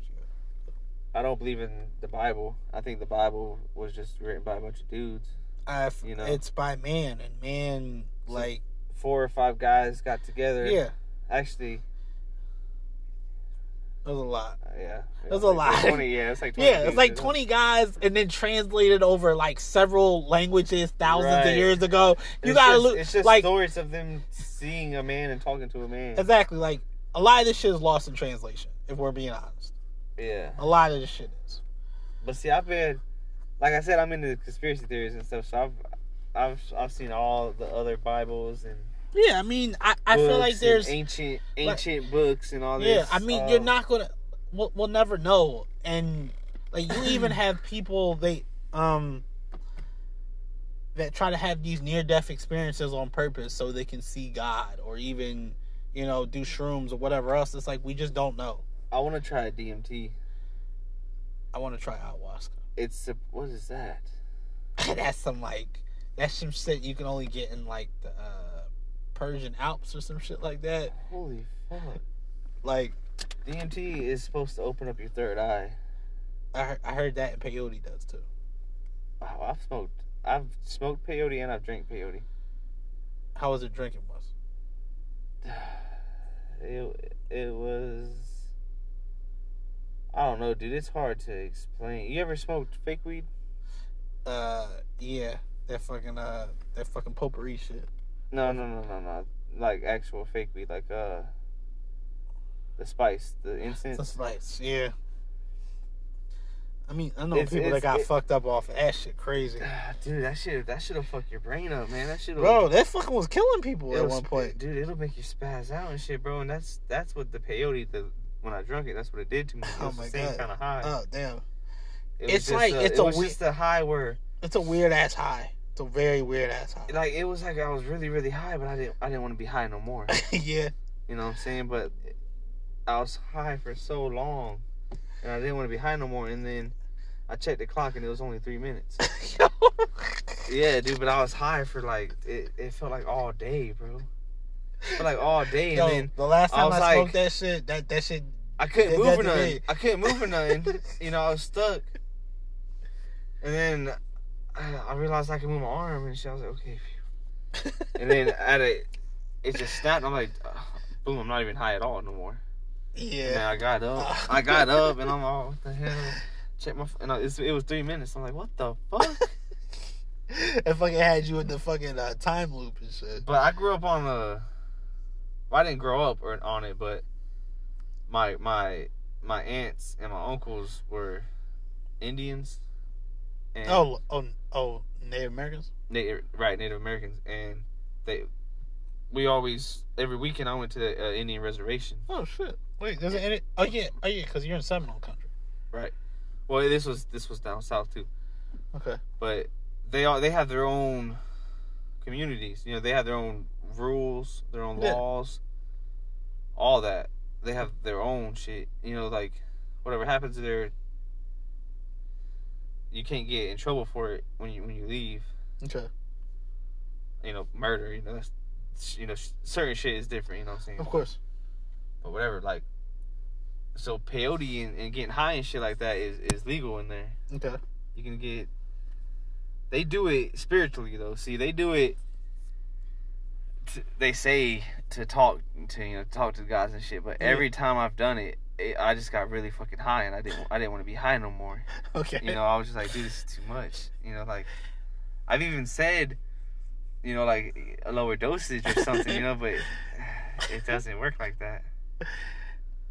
I don't believe in the Bible. I think the Bible was just written by a bunch of dudes. I, You know. it's by man, and man, like, Four or five guys got together. yeah, Actually, it was a lot. uh, yeah. That's It's a like lot. Twenty. Yeah, it's like 20 Yeah, it's like 20 guys and then translated over like several languages thousands of years ago. You It's gotta just, look It's just like stories of them seeing a man and talking to a man. exactly like a lot of this shit is lost in translation. If we're being honest, Yeah, a lot of this shit is. but see, I've been, like I said, I'm into conspiracy theories and stuff. So I've, I've, I've seen all the other Bibles and. Yeah, I mean, I, I feel like there's ancient, ancient books and all this. yeah. this. I mean, you're not gonna. We'll, we'll never know, and like you even have people they um. that try to have these near death experiences on purpose so they can see God or even, you know, do shrooms or whatever else. It's like we just don't know. I want to try DMT. I want to try ayahuasca. It's a, what is that? that's some like that's some shit you can only get in like the uh, Persian Alps or some shit like that. Holy fuck! Like DMT is supposed to open up your third eye. I heard, I heard that and peyote does too. Wow, I've smoked. I've smoked peyote and I've drank peyote. How was it drinking? Was It it was. I don't know, dude. It's hard to explain. You ever smoked fake weed? uh yeah that fucking uh that fucking potpourri shit. No, no, no, no, no. Like actual fake weed, like uh, the spice, the incense. The spice, yeah. I mean, I know It's- people that got it- fucked up off of that shit crazy. Dude, that shit, that should have fucked your brain up, man. That have. Bro, that fucking was killing people at one point. dude, it'll make you spaz out and shit, bro. And that's that's what the peyote, the when I drunk it, that's what it did to me. Oh my the same God. kind of high. Oh damn. It it's just like- it's it a was we- just a high where, It's a weird ass high. A very weird ass high. like, it was like I was really, really high, but I didn't, I didn't want to be high no more. yeah. You know what I'm saying? But I was high for so long, and I didn't want to be high no more. And then I checked the clock, and it was only three minutes. Yeah, dude, but I was high for like it. It felt like all day, bro. For like all day, and Yo, then the last time I, was smoked like- that shit, that that shit. I couldn't move or nothing. I couldn't move or nothing. You know, I was stuck. And then I, realized I could move my arm, and shit. I was like, okay. And then at it, it just snapped. I'm like, uh, boom! I'm not even high at all no more. Yeah. I got up. I got up, and I'm all, what the hell? Check my. And I, it's, it was three minutes. I'm like, what the fuck? it fucking had you in the fucking uh, time loop and shit. But I grew up on the. Well, I didn't grow up on it, but my my my aunts and my uncles were Indians. And Oh, oh, oh, Native Americans. Native, right, Native Americans, and they. We always every weekend I went to the uh, Indian reservation. Oh shit! Wait, there's any? Oh yeah, oh yeah, because you're in Seminole country. Right. Well, this was this was down south too, Okay. but they all they have their own communities. You know, they have their own rules, their own Yeah. laws, all that. They have their own shit. You know, like whatever happens there, you can't get in trouble for it when you when you leave. Okay. You know, murder. You know, that's you know certain shit is different. You know what I'm saying? Of course. But whatever, like. So peyote and, and getting high and shit like that is, is legal in there. Okay. You can get. They do it spiritually though. See, they do it. To, they say to talk to you know talk to the guys and shit. But Yeah. every time I've done it, I just got really fucking high, and I didn't I didn't want to be high no more. Okay. You know, I was just like, dude, this is too much. You know, like I've even said, you know, like a lower dosage or something. You know, but it doesn't work like that.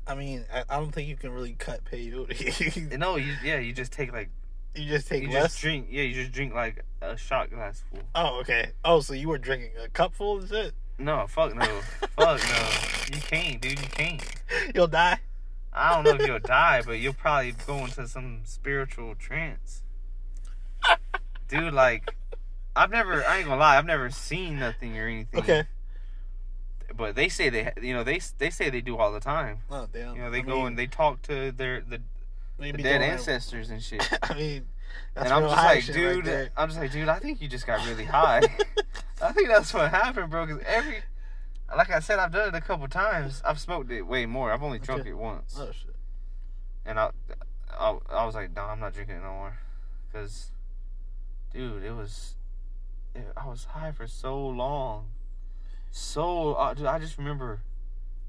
I mean, I, I don't think you can really cut peyote. No, you yeah, you just take like you just take you less. just drink yeah, you just drink like a shot glass full. Oh, okay. Oh, so you were drinking a cup full of shit? No, fuck no. fuck no. You can't, dude. You can't. You'll die. I don't know if you'll die, but you'll probably go into some spiritual trance. Dude, like, I've never, I ain't gonna lie, I've never seen nothing or anything. Okay. But they say they, you know, they they say they do all the time. Oh damn. You know, they I go mean, and they talk to their the, the dead that- ancestors and shit. I mean, that's and I'm just like, dude, right. I'm just like, dude, I think you just got really high. I think that's what happened, bro. Because every, like I said, I've done it a couple times. I've smoked it way more. I've only drunk Okay. it once, Oh shit. and I, I, I was like, no, I'm not drinking it no more, because, dude, it was, it, I was high for so long, so, uh, dude, I just remember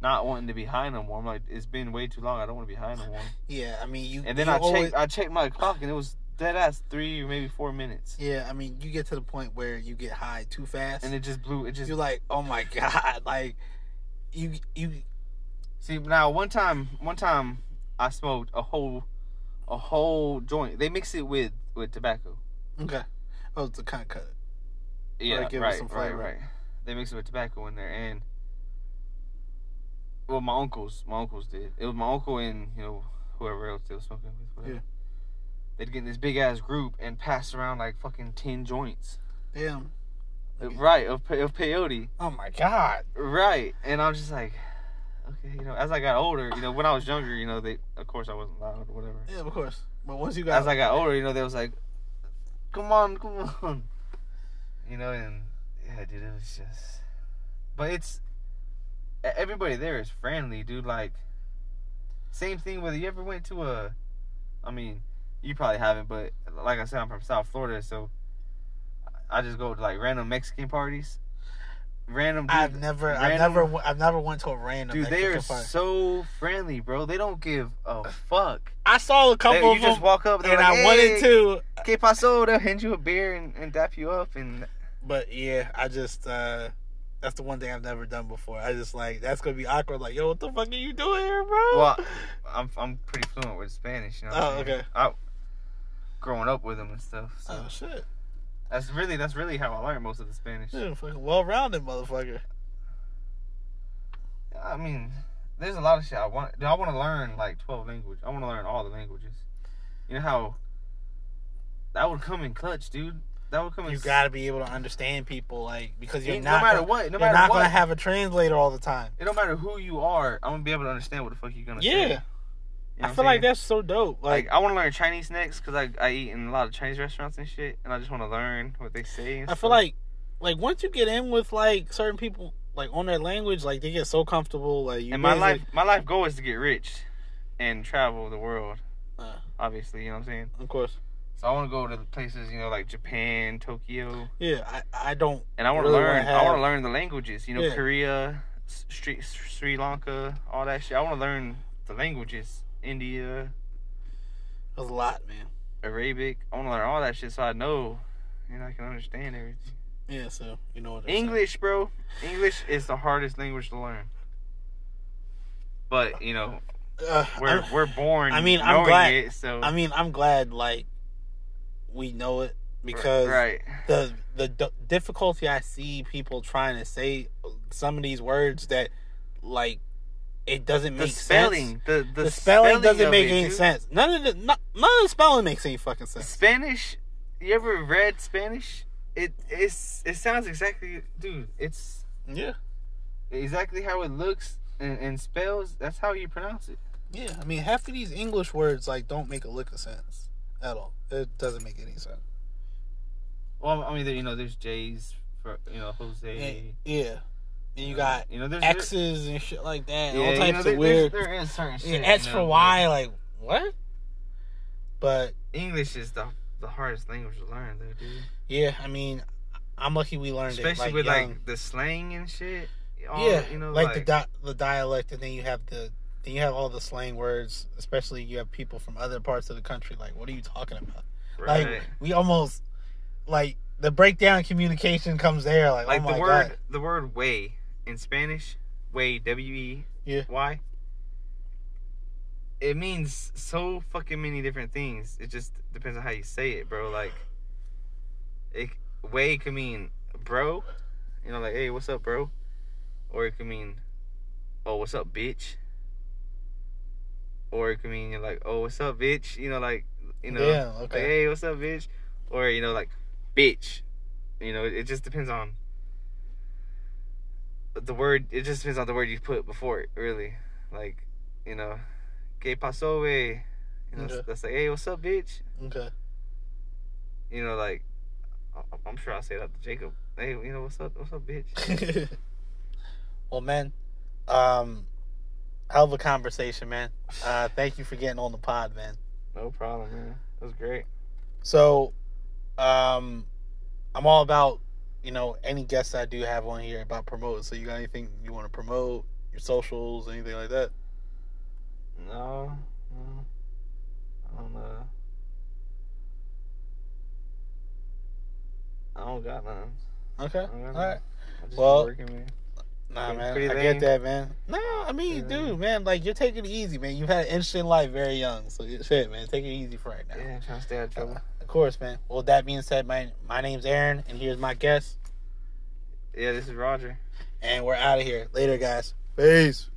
not wanting to be high no more. I'm like, it's been way too long. I don't want to be high no more. Yeah, I mean you. And then you I always- checked, I checked my clock, and it was dead ass three or maybe four minutes, Yeah, I mean you get to the point where you get high too fast, and it just blew. It just you're like, oh my god, like you you See now, one time, one time, I smoked a whole, a whole joint. They mix it with with tobacco. okay. Oh, to kind of cut it. Yeah, Like, give it right, some right, flavor. right. They mix it with tobacco in there, and well, my uncles, my uncles did. It was my uncle and you know whoever else they were smoking with. Whatever. Yeah. They'd get in this big ass group and pass around like fucking ten joints. Damn. Right, of, pe- of peyote. Oh my god. Right, and I'm just like, okay, you know, as I got older, you know, when I was younger, you know, they, of course, I wasn't loud or whatever. Yeah, of course. But once you got As I got older, you know, they was like, come on, come on, you know, and yeah, dude, it was just, but it's everybody there is friendly, dude. Like, same thing whether you ever went to a, I mean, you probably haven't, but like I said, I'm from South Florida, so I just go to like random Mexican parties. Random. Dude, I've never, I've never, I've never went to a random. Dude, they are party. so friendly, bro. They don't give a fuck. I saw a couple. They, you of just them, walk up and like, I wanted "Hey, to, Que paso? They'll hand you a beer and, and dap you up, and but yeah, I just, uh that's the one thing I've never done before. I just like that's gonna be awkward. Like, yo, what the fuck are you doing here, bro? well, I'm I'm pretty fluent with Spanish. You know. Oh, okay. I, growing up with them and stuff. So oh shit, that's really that's really how I learned most of the Spanish. yeah, fucking well-rounded motherfucker. I mean, there's a lot of shit I want. I want to learn like 12 languages. I want to learn all the languages. You know how that would come in clutch, dude. That would come in. You gotta be able to understand people, like because you're not. no matter gonna, what. No you're not what. gonna have a translator all the time. it don't matter who you are. I'm gonna be able to understand what the fuck you're gonna say. Yeah, You know I feel I'm like that's so dope. Like Like, I want to learn Chinese next because I I eat in a lot of Chinese restaurants and shit, and I just want to learn what they say. And I stuff. feel like, like once you get in with like certain people, like on their language, like they get so comfortable. Like you, and my life basically- my life goal is to get rich, and travel the world. Uh. Obviously, you know what I'm saying. of course, So I want to go to the places, you know, like Japan, Tokyo, yeah. I, I don't. and I want to Really learn. I want to learn the languages. You know, Yeah. Korea, Sri, Sri Lanka, all that shit. I want to learn the languages. India, It was a lot, man. Arabic. I want to learn all that shit so I know, and I can understand everything. Yeah, so you know what they're saying. English, bro. English is the hardest language to learn. But you know, Uh, we're I'm- we're born. I mean, I'm glad- It, so I mean, I'm glad like we know it because right, the the d- difficulty I see people trying to say some of these words that like it doesn't the make spelling, sense. the, the The, spelling, doesn't of make it, any dude. sense. None of the no- none of the spelling makes any fucking sense. Spanish. You ever read Spanish? It it's it sounds exactly, dude. It's Yeah, exactly how it looks and, and spells. That's how you pronounce it. yeah. I mean, half of these English words like don't make a lick of sense at all. It doesn't make any sense. Well, I mean, there, you know, there's J's for you know Jose. Yeah, and you got you know, there's X's and shit like that. yeah, all you types know, of weird. There is certain Yeah, shit. X you for know, Y, like what? But English is the the hardest language to learn, though, dude. yeah, I mean, I'm lucky we learned Especially it like with young. like the slang and shit. All, yeah, you know, like, like, the di- the dialect, and then you have the then you have all the slang words. Especially you have people from other parts of the country. Like, what are you talking about? right. Like, we almost like the breakdown communication comes there. Like, oh like oh the word god, the word wey in Spanish, wey W E Yeah. Y. It means so fucking many different things. It just depends on how you say it, bro. Like, it wey could mean bro, you know, like hey, what's up, bro, or it could mean oh, what's up, bitch, or it could mean you're like oh, what's up, bitch, you know, like you know, Yeah, like, hey, what's up, bitch, or you know, like bitch, you know, it just depends on the word. It just depends on the word you put before it, really. Like, you know, que pasó, wey? You know, Okay. that's like, hey, what's up, bitch? okay. You know, like, I'm sure I'll say that to Jacob. Hey, you know, what's up, what's up, bitch? well, man, um, hell of a conversation, man. Uh, thank you for getting on the pod, man. No problem, man. That was great. So, um, I'm all about you know any guests I do have on here about promoting. So, you got anything you want to promote? Your socials, anything like that? No, no. I don't know. I don't got none. Okay, got all right. Well, working. Nah, man, pretty I lame. get that, man. No, I mean, Pretty dude, man, like you're taking it easy, man. You've had an interesting life, very young. So shit, man, take it easy for right now. Yeah, I'm trying to stay out of trouble. Of course, man. Well, that being said, my my name's Aaron, and here's my guest, Yeah, this is Roger. and we're out of here. Later, guys. Peace.